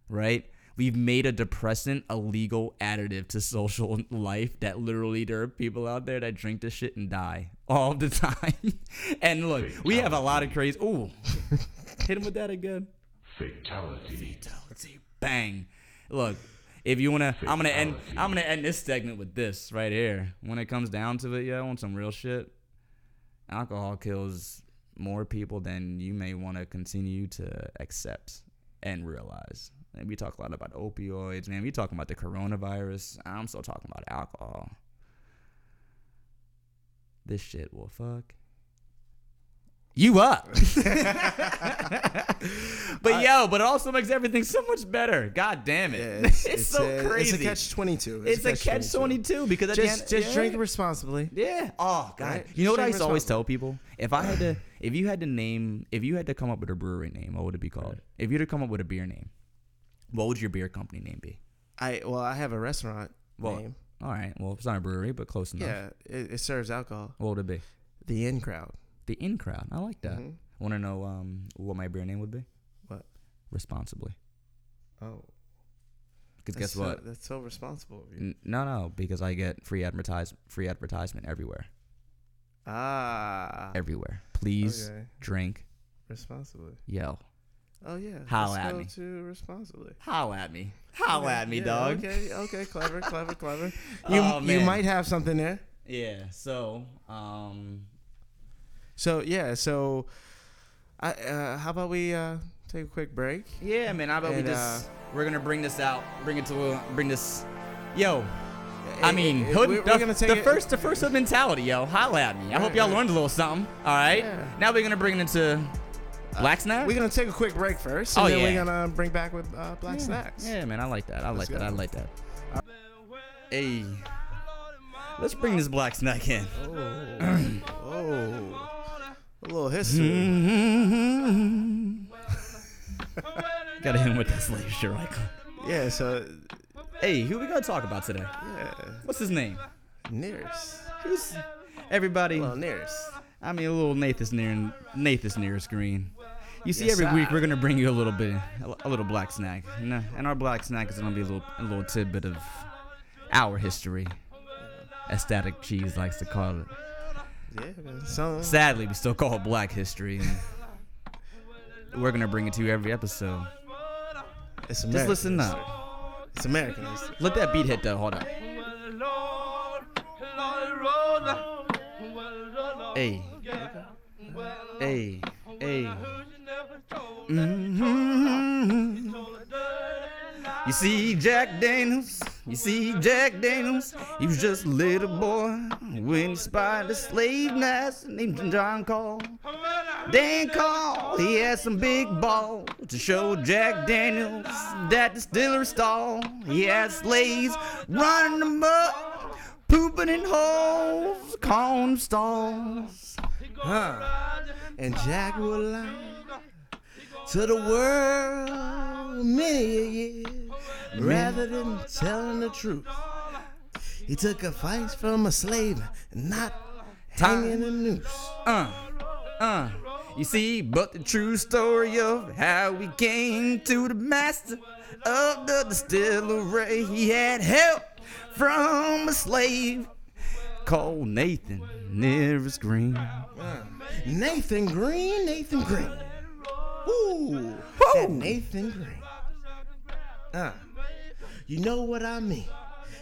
right? We've made a depressant a legal additive to social life that literally there are people out there that drink this shit and die all the time. and look, we have a lot of crazy. Ooh, hit him with that again. Fatality. Fatality. Bang. Look, if you wanna, I'm gonna end. I'm gonna end this segment with this right here. When it comes down to it, yo, want some real shit, alcohol kills more people than you may want to continue to accept and realize. And we talk a lot about opioids, man. We talking about the coronavirus. I'm still talking about alcohol. This shit will fuck you up. but yo, but it also makes everything so much better. God damn it. Yeah, it's, it's, so a, crazy. It's a catch twenty two. It's a catch 22 because at Just end, just yeah. drink responsibly. Yeah. Oh God. Right? You know what I used to always tell people? If I had to, if you had to name, if you had to come up with a brewery name, what would it be called? If you had to come up with a beer name, what would your beer company name be? I well, I have a restaurant Well, name. All right. Well, it's not a brewery, but close enough. Yeah, it, it serves alcohol. What would it be? The in crowd. The In Crowd. I like that. Mhm. Want to know um what my beer name would be? What? Responsibly. Oh, Because guess so- what? that's so responsible. of you. N- no, no, because I get free advertise free advertisement everywhere. Ah, Everywhere. Please Okay. drink. responsibly. Yo. Oh yeah. Let's at me. to responsibly. Holla at me. Holla Okay, at me, yeah, dog. Okay, okay, clever, clever, clever. You Oh, you might have something there. Yeah. So, um, So yeah, so I uh, how about we uh, take a quick break? yeah, man. How about And, we just we're gonna bring this out, bring it to a, bring this. Yo, I mean, hey, hood, we're, the, we're the it- first, the first hood mentality, yo. Holla at me. I hope Right, y'all right. learned a little something. All right. Yeah. Now we're gonna bring it into black snack. We're gonna take a quick break first, and Oh, then yeah. we're gonna bring back with uh, black yeah. snacks. Yeah, man. I like that. I like Let's that. I like that. Hey, let's bring this black snack in. Oh, oh, a little history. Mm-hmm. Gotta hit him with that slave shit right. Yeah, so Hey, who we gonna talk about today? yeah, What's his name? nearest. Who's everybody? Well, nearest. I mean, a little Nath's near Nath's near screen. You see, Yes, every week we're gonna bring you a little bit, a little black snack, and, and our black snack is gonna be a little, a little tidbit of our history. As Static Cheese likes to call it. Yeah, Sadly, we still call it Black History, and we're gonna bring it to you every episode. it's American Just listen history. up. It's American history. Let that beat hit though. Hold up. Hey. Hey. Hey. Mhm. You see Jack Daniels, you see Jack Daniels, he was just a little boy when he spied a slave master named John Call. Dan Call, he had some big balls to show Jack Daniels that distillery stall. He had slaves running them up, pooping in holes, calling stalls. Huh. And Jack would lie to the world many a year rather than telling the truth. He took advice from a slave not hanging a noose. Uh, uh. You see, but the true story of how we came to the master of the distillery, he had help from a slave called Nathan Nearest Green. Nathan Green, Nathan Green. Woo! That Nathan Green. Uh, you know what I mean.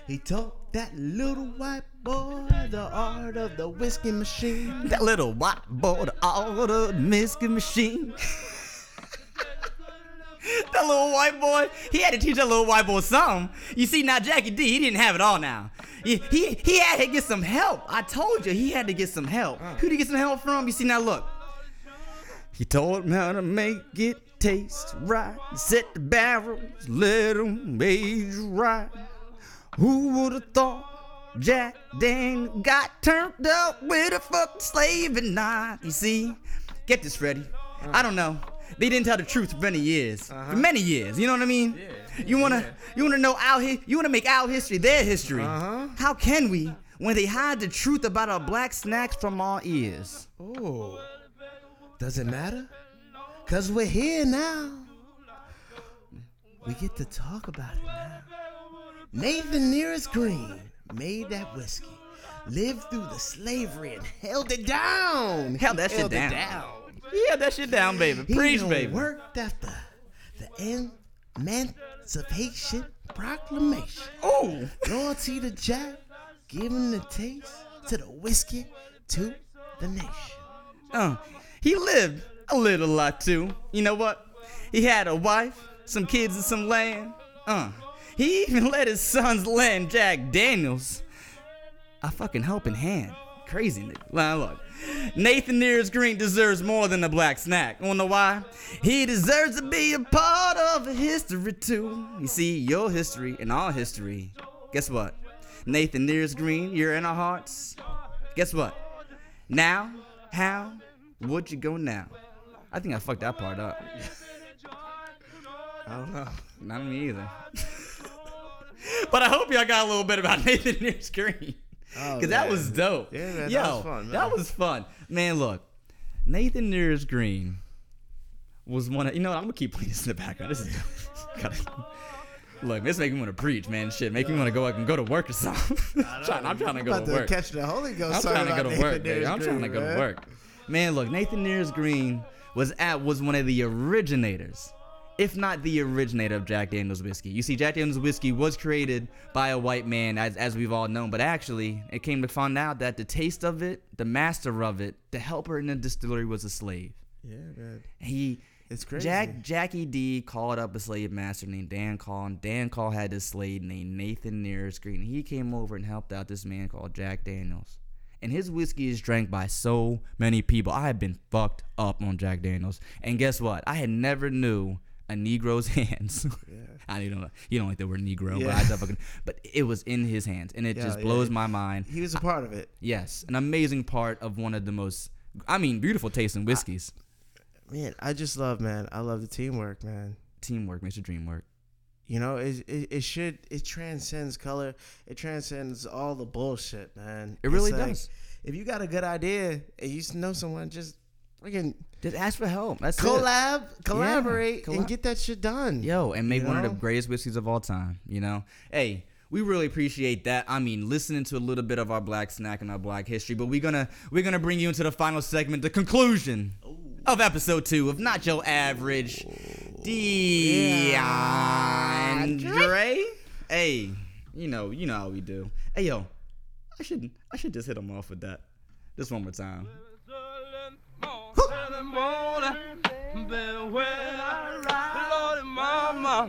He taught that little white boy the art of the whiskey machine. That little white boy, the art of the whiskey machine. that little white boy, he had to teach that little white boy something. You see, now Jackie D, he didn't have it all now. He, he, he had to get some help. I told you, he had to get some help. Who did he get some help from? You see, now look. He taught how to make it taste right. Set the barrels, let them age right. Who would have thought Jack Daniel got turned up with a fucking slave and not? You see, get this, Freddie. I don't know. They didn't tell the truth for many years. For many years. You know what I mean? Yeah. You wanna, you wanna know our hi- You wanna make our history their history. Uh-huh. How can we when they hide the truth about our black snacks from our ears? Oh, does it matter? Cause we're here now. We get to talk about it now. Nathan Nearest Green made that whiskey, lived through the slavery and held it down. Held that shit held it down. Yeah, that shit down, baby. Preach, baby. worked after the Emancipation Proclamation. Oh, Loyalty to the Jack, giving the taste to the whiskey to the nation. Uh, he lived a little lot too. You know what? He had a wife, some kids, and some land. Uh, he even let his sons land Jack Daniels a fucking helping hand. Crazy nigga. Look, Nathan Nearest Green deserves more than a black snack. Wanna know why? He deserves to be a part of history too. You see, your history and our history. Guess what? Nathan Nearest Green, you're in our hearts. Guess what? Now, how would you go now? I think I fucked that part up. I don't know. Not me either. but I hope y'all got a little bit about Nathan Nearest Green. Oh, Because that was dope. Yeah, man, that was fun, man. That was fun. Man, look. Nathan Nearest Green was one of, you know what, I'm going to keep playing this in the background. This is dope. Gotta- Look, this make me want to preach, man. Shit, make me want to go up and go to work or something. I'm, trying, I'm trying to go to to work. catch the Holy Ghost. I'm trying to go to work, baby. I'm trying to go to work. Man, look, Nathan Nearest Green was at was one of the originators, if not the originator of Jack Daniel's whiskey. You see, Jack Daniel's whiskey was created by a white man, as as we've all known, but actually, it came to find out that the taste of it, the master of it, the helper in the distillery was a slave. Yeah, man. He It's crazy. Jack Jackie D called up a slave master named Dan Call, and Dan Call had this slave named Nathan Nearest Green. He came over and helped out this man called Jack Daniels. And his whiskey is drank by so many people. I have been fucked up on Jack Daniels. And guess what? I had never knew a Negro's hands. Yeah. I don't know. You don't like the word Negro, but Yeah. I fucking. But it was in his hands, and it Yeah, just blows my mind. He was a part of it. Yes, an amazing part of one of the most, I mean, beautiful tasting whiskeys. Man, I just love, man. I love the teamwork, man. Teamwork makes the dream work. You know, it, it it should it transcends color. It transcends all the bullshit, man. It really like, does. If you got a good idea and you know someone, just freaking Just ask for help. That's it. collab, collaborate, collab- and get that shit done. Yo, and make You one of the greatest whiskeys of all time. You know, hey, we really appreciate that. I mean, listening to a little bit of our black snack and our black history, but we're gonna we're gonna bring you into the final segment, the conclusion of episode two of Not Your Average DeAndre. Hey, you know, you know how we do. Hey, yo, I should I should just hit him off with that, just one more time.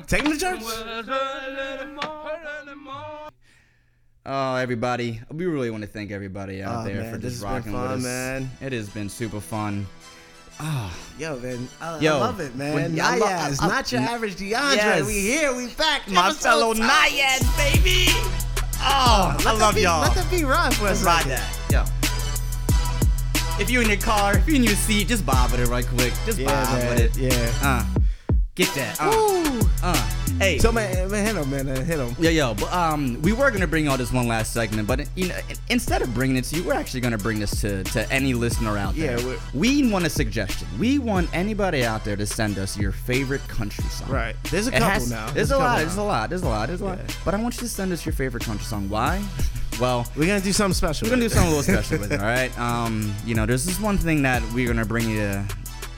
Take him to church. Oh, everybody. We really want to thank everybody out Oh, there man, for just rocking with fun, us. man. It has been super fun. Ah, Yo, man, I, Yo, I love it, man. I lo- not your average DeAndre. Yes. We here, we back. my fellow two. Nayas, baby. Oh, Let I love be- y'all. Let that be rhyme for us. Ride that. Yo. If you're in your car, if you're in your seat, just bob with it right quick. Just Yeah, bob man. with it. Yeah. Uh, get that. Uh, Ooh. uh. Hey. So man, man, hit him, man, uh, hit him. Yo, yo, but um, we were gonna bring all this one last segment, but you know, instead of bringing it to you, we're actually gonna bring this to to any listener out there. Yeah, we want a suggestion. We want anybody out there to send us your favorite country song. Right. There's a It couple has- now. There's, a, couple lot. There's a lot. There's a lot. There's a lot. Yeah. But I want you to send us your favorite country song. Why? Well, We're gonna do something special. we're gonna do something a little special with it. All right. Um, you know, there's this one thing that we're gonna bring you. To,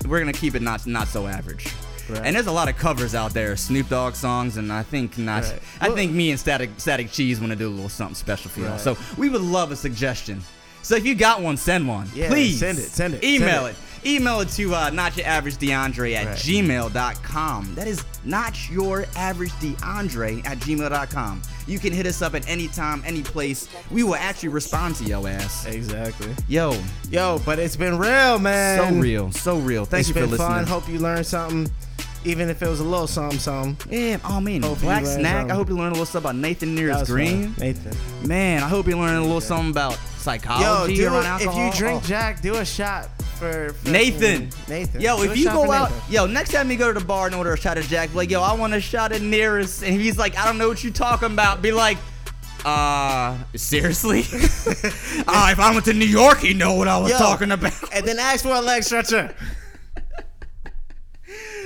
we're gonna keep it not not so average. Right. And there's a lot of covers out there, Snoop Dogg songs, and I think not. Right. I Well- think me and Static Static Cheese want to do a little something special for y'all. Right. So we would love a suggestion. So if you got one, send one. Yeah, Please send it, send it, Email send it. Email it to uh, not your average DeAndre at Right. gmail.com. That is not your average DeAndre at gmail.com. You can hit us up at any time, any place. We will actually respond to your ass. Exactly. Yo, Yo, but it's been real, man. so real, so real. Thank It's you for listening. fun. Hope you learned something, even if it was a little something, something. Yeah, oh man, Hope Black Snack. I hope you learned a little stuff about Nathan Nearest Green. fun. Nathan. Man, I hope you learned a little something about Yo, psychology do around it, if you drink Oh. Jack, do a shot for, for Nathan. Nathan. Yo, Do if you go out, Nathan. yo, next time you go to the bar and order a shot of Jack, like, yo, I want a shot of nearest, and he's like, I don't know what you're talking about. Be like, uh, seriously? uh, if I went to New York, he'd know what I was Yo, talking about. and then ask for a leg stretcher.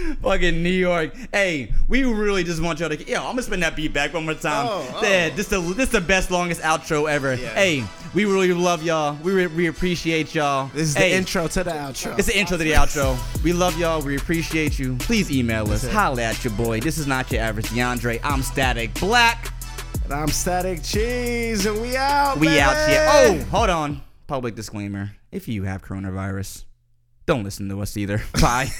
Fucking New York. Hey, we really just want y'all to. Yo, I'm gonna spin that beat back one more time. Oh, oh. Yeah, this the this the best longest outro ever. Yeah. Hey, we really love y'all. We re- we appreciate y'all. This is hey, the intro to the outro. It's the intro to the outro. We love y'all. We appreciate you. Please email us. Holla at your boy. This is not your average DeAndre. I'm Static Black. and I'm Static Cheese, and we out. We baby. out here. Oh, hold on. Public disclaimer. If you have coronavirus, don't listen to us either. Bye.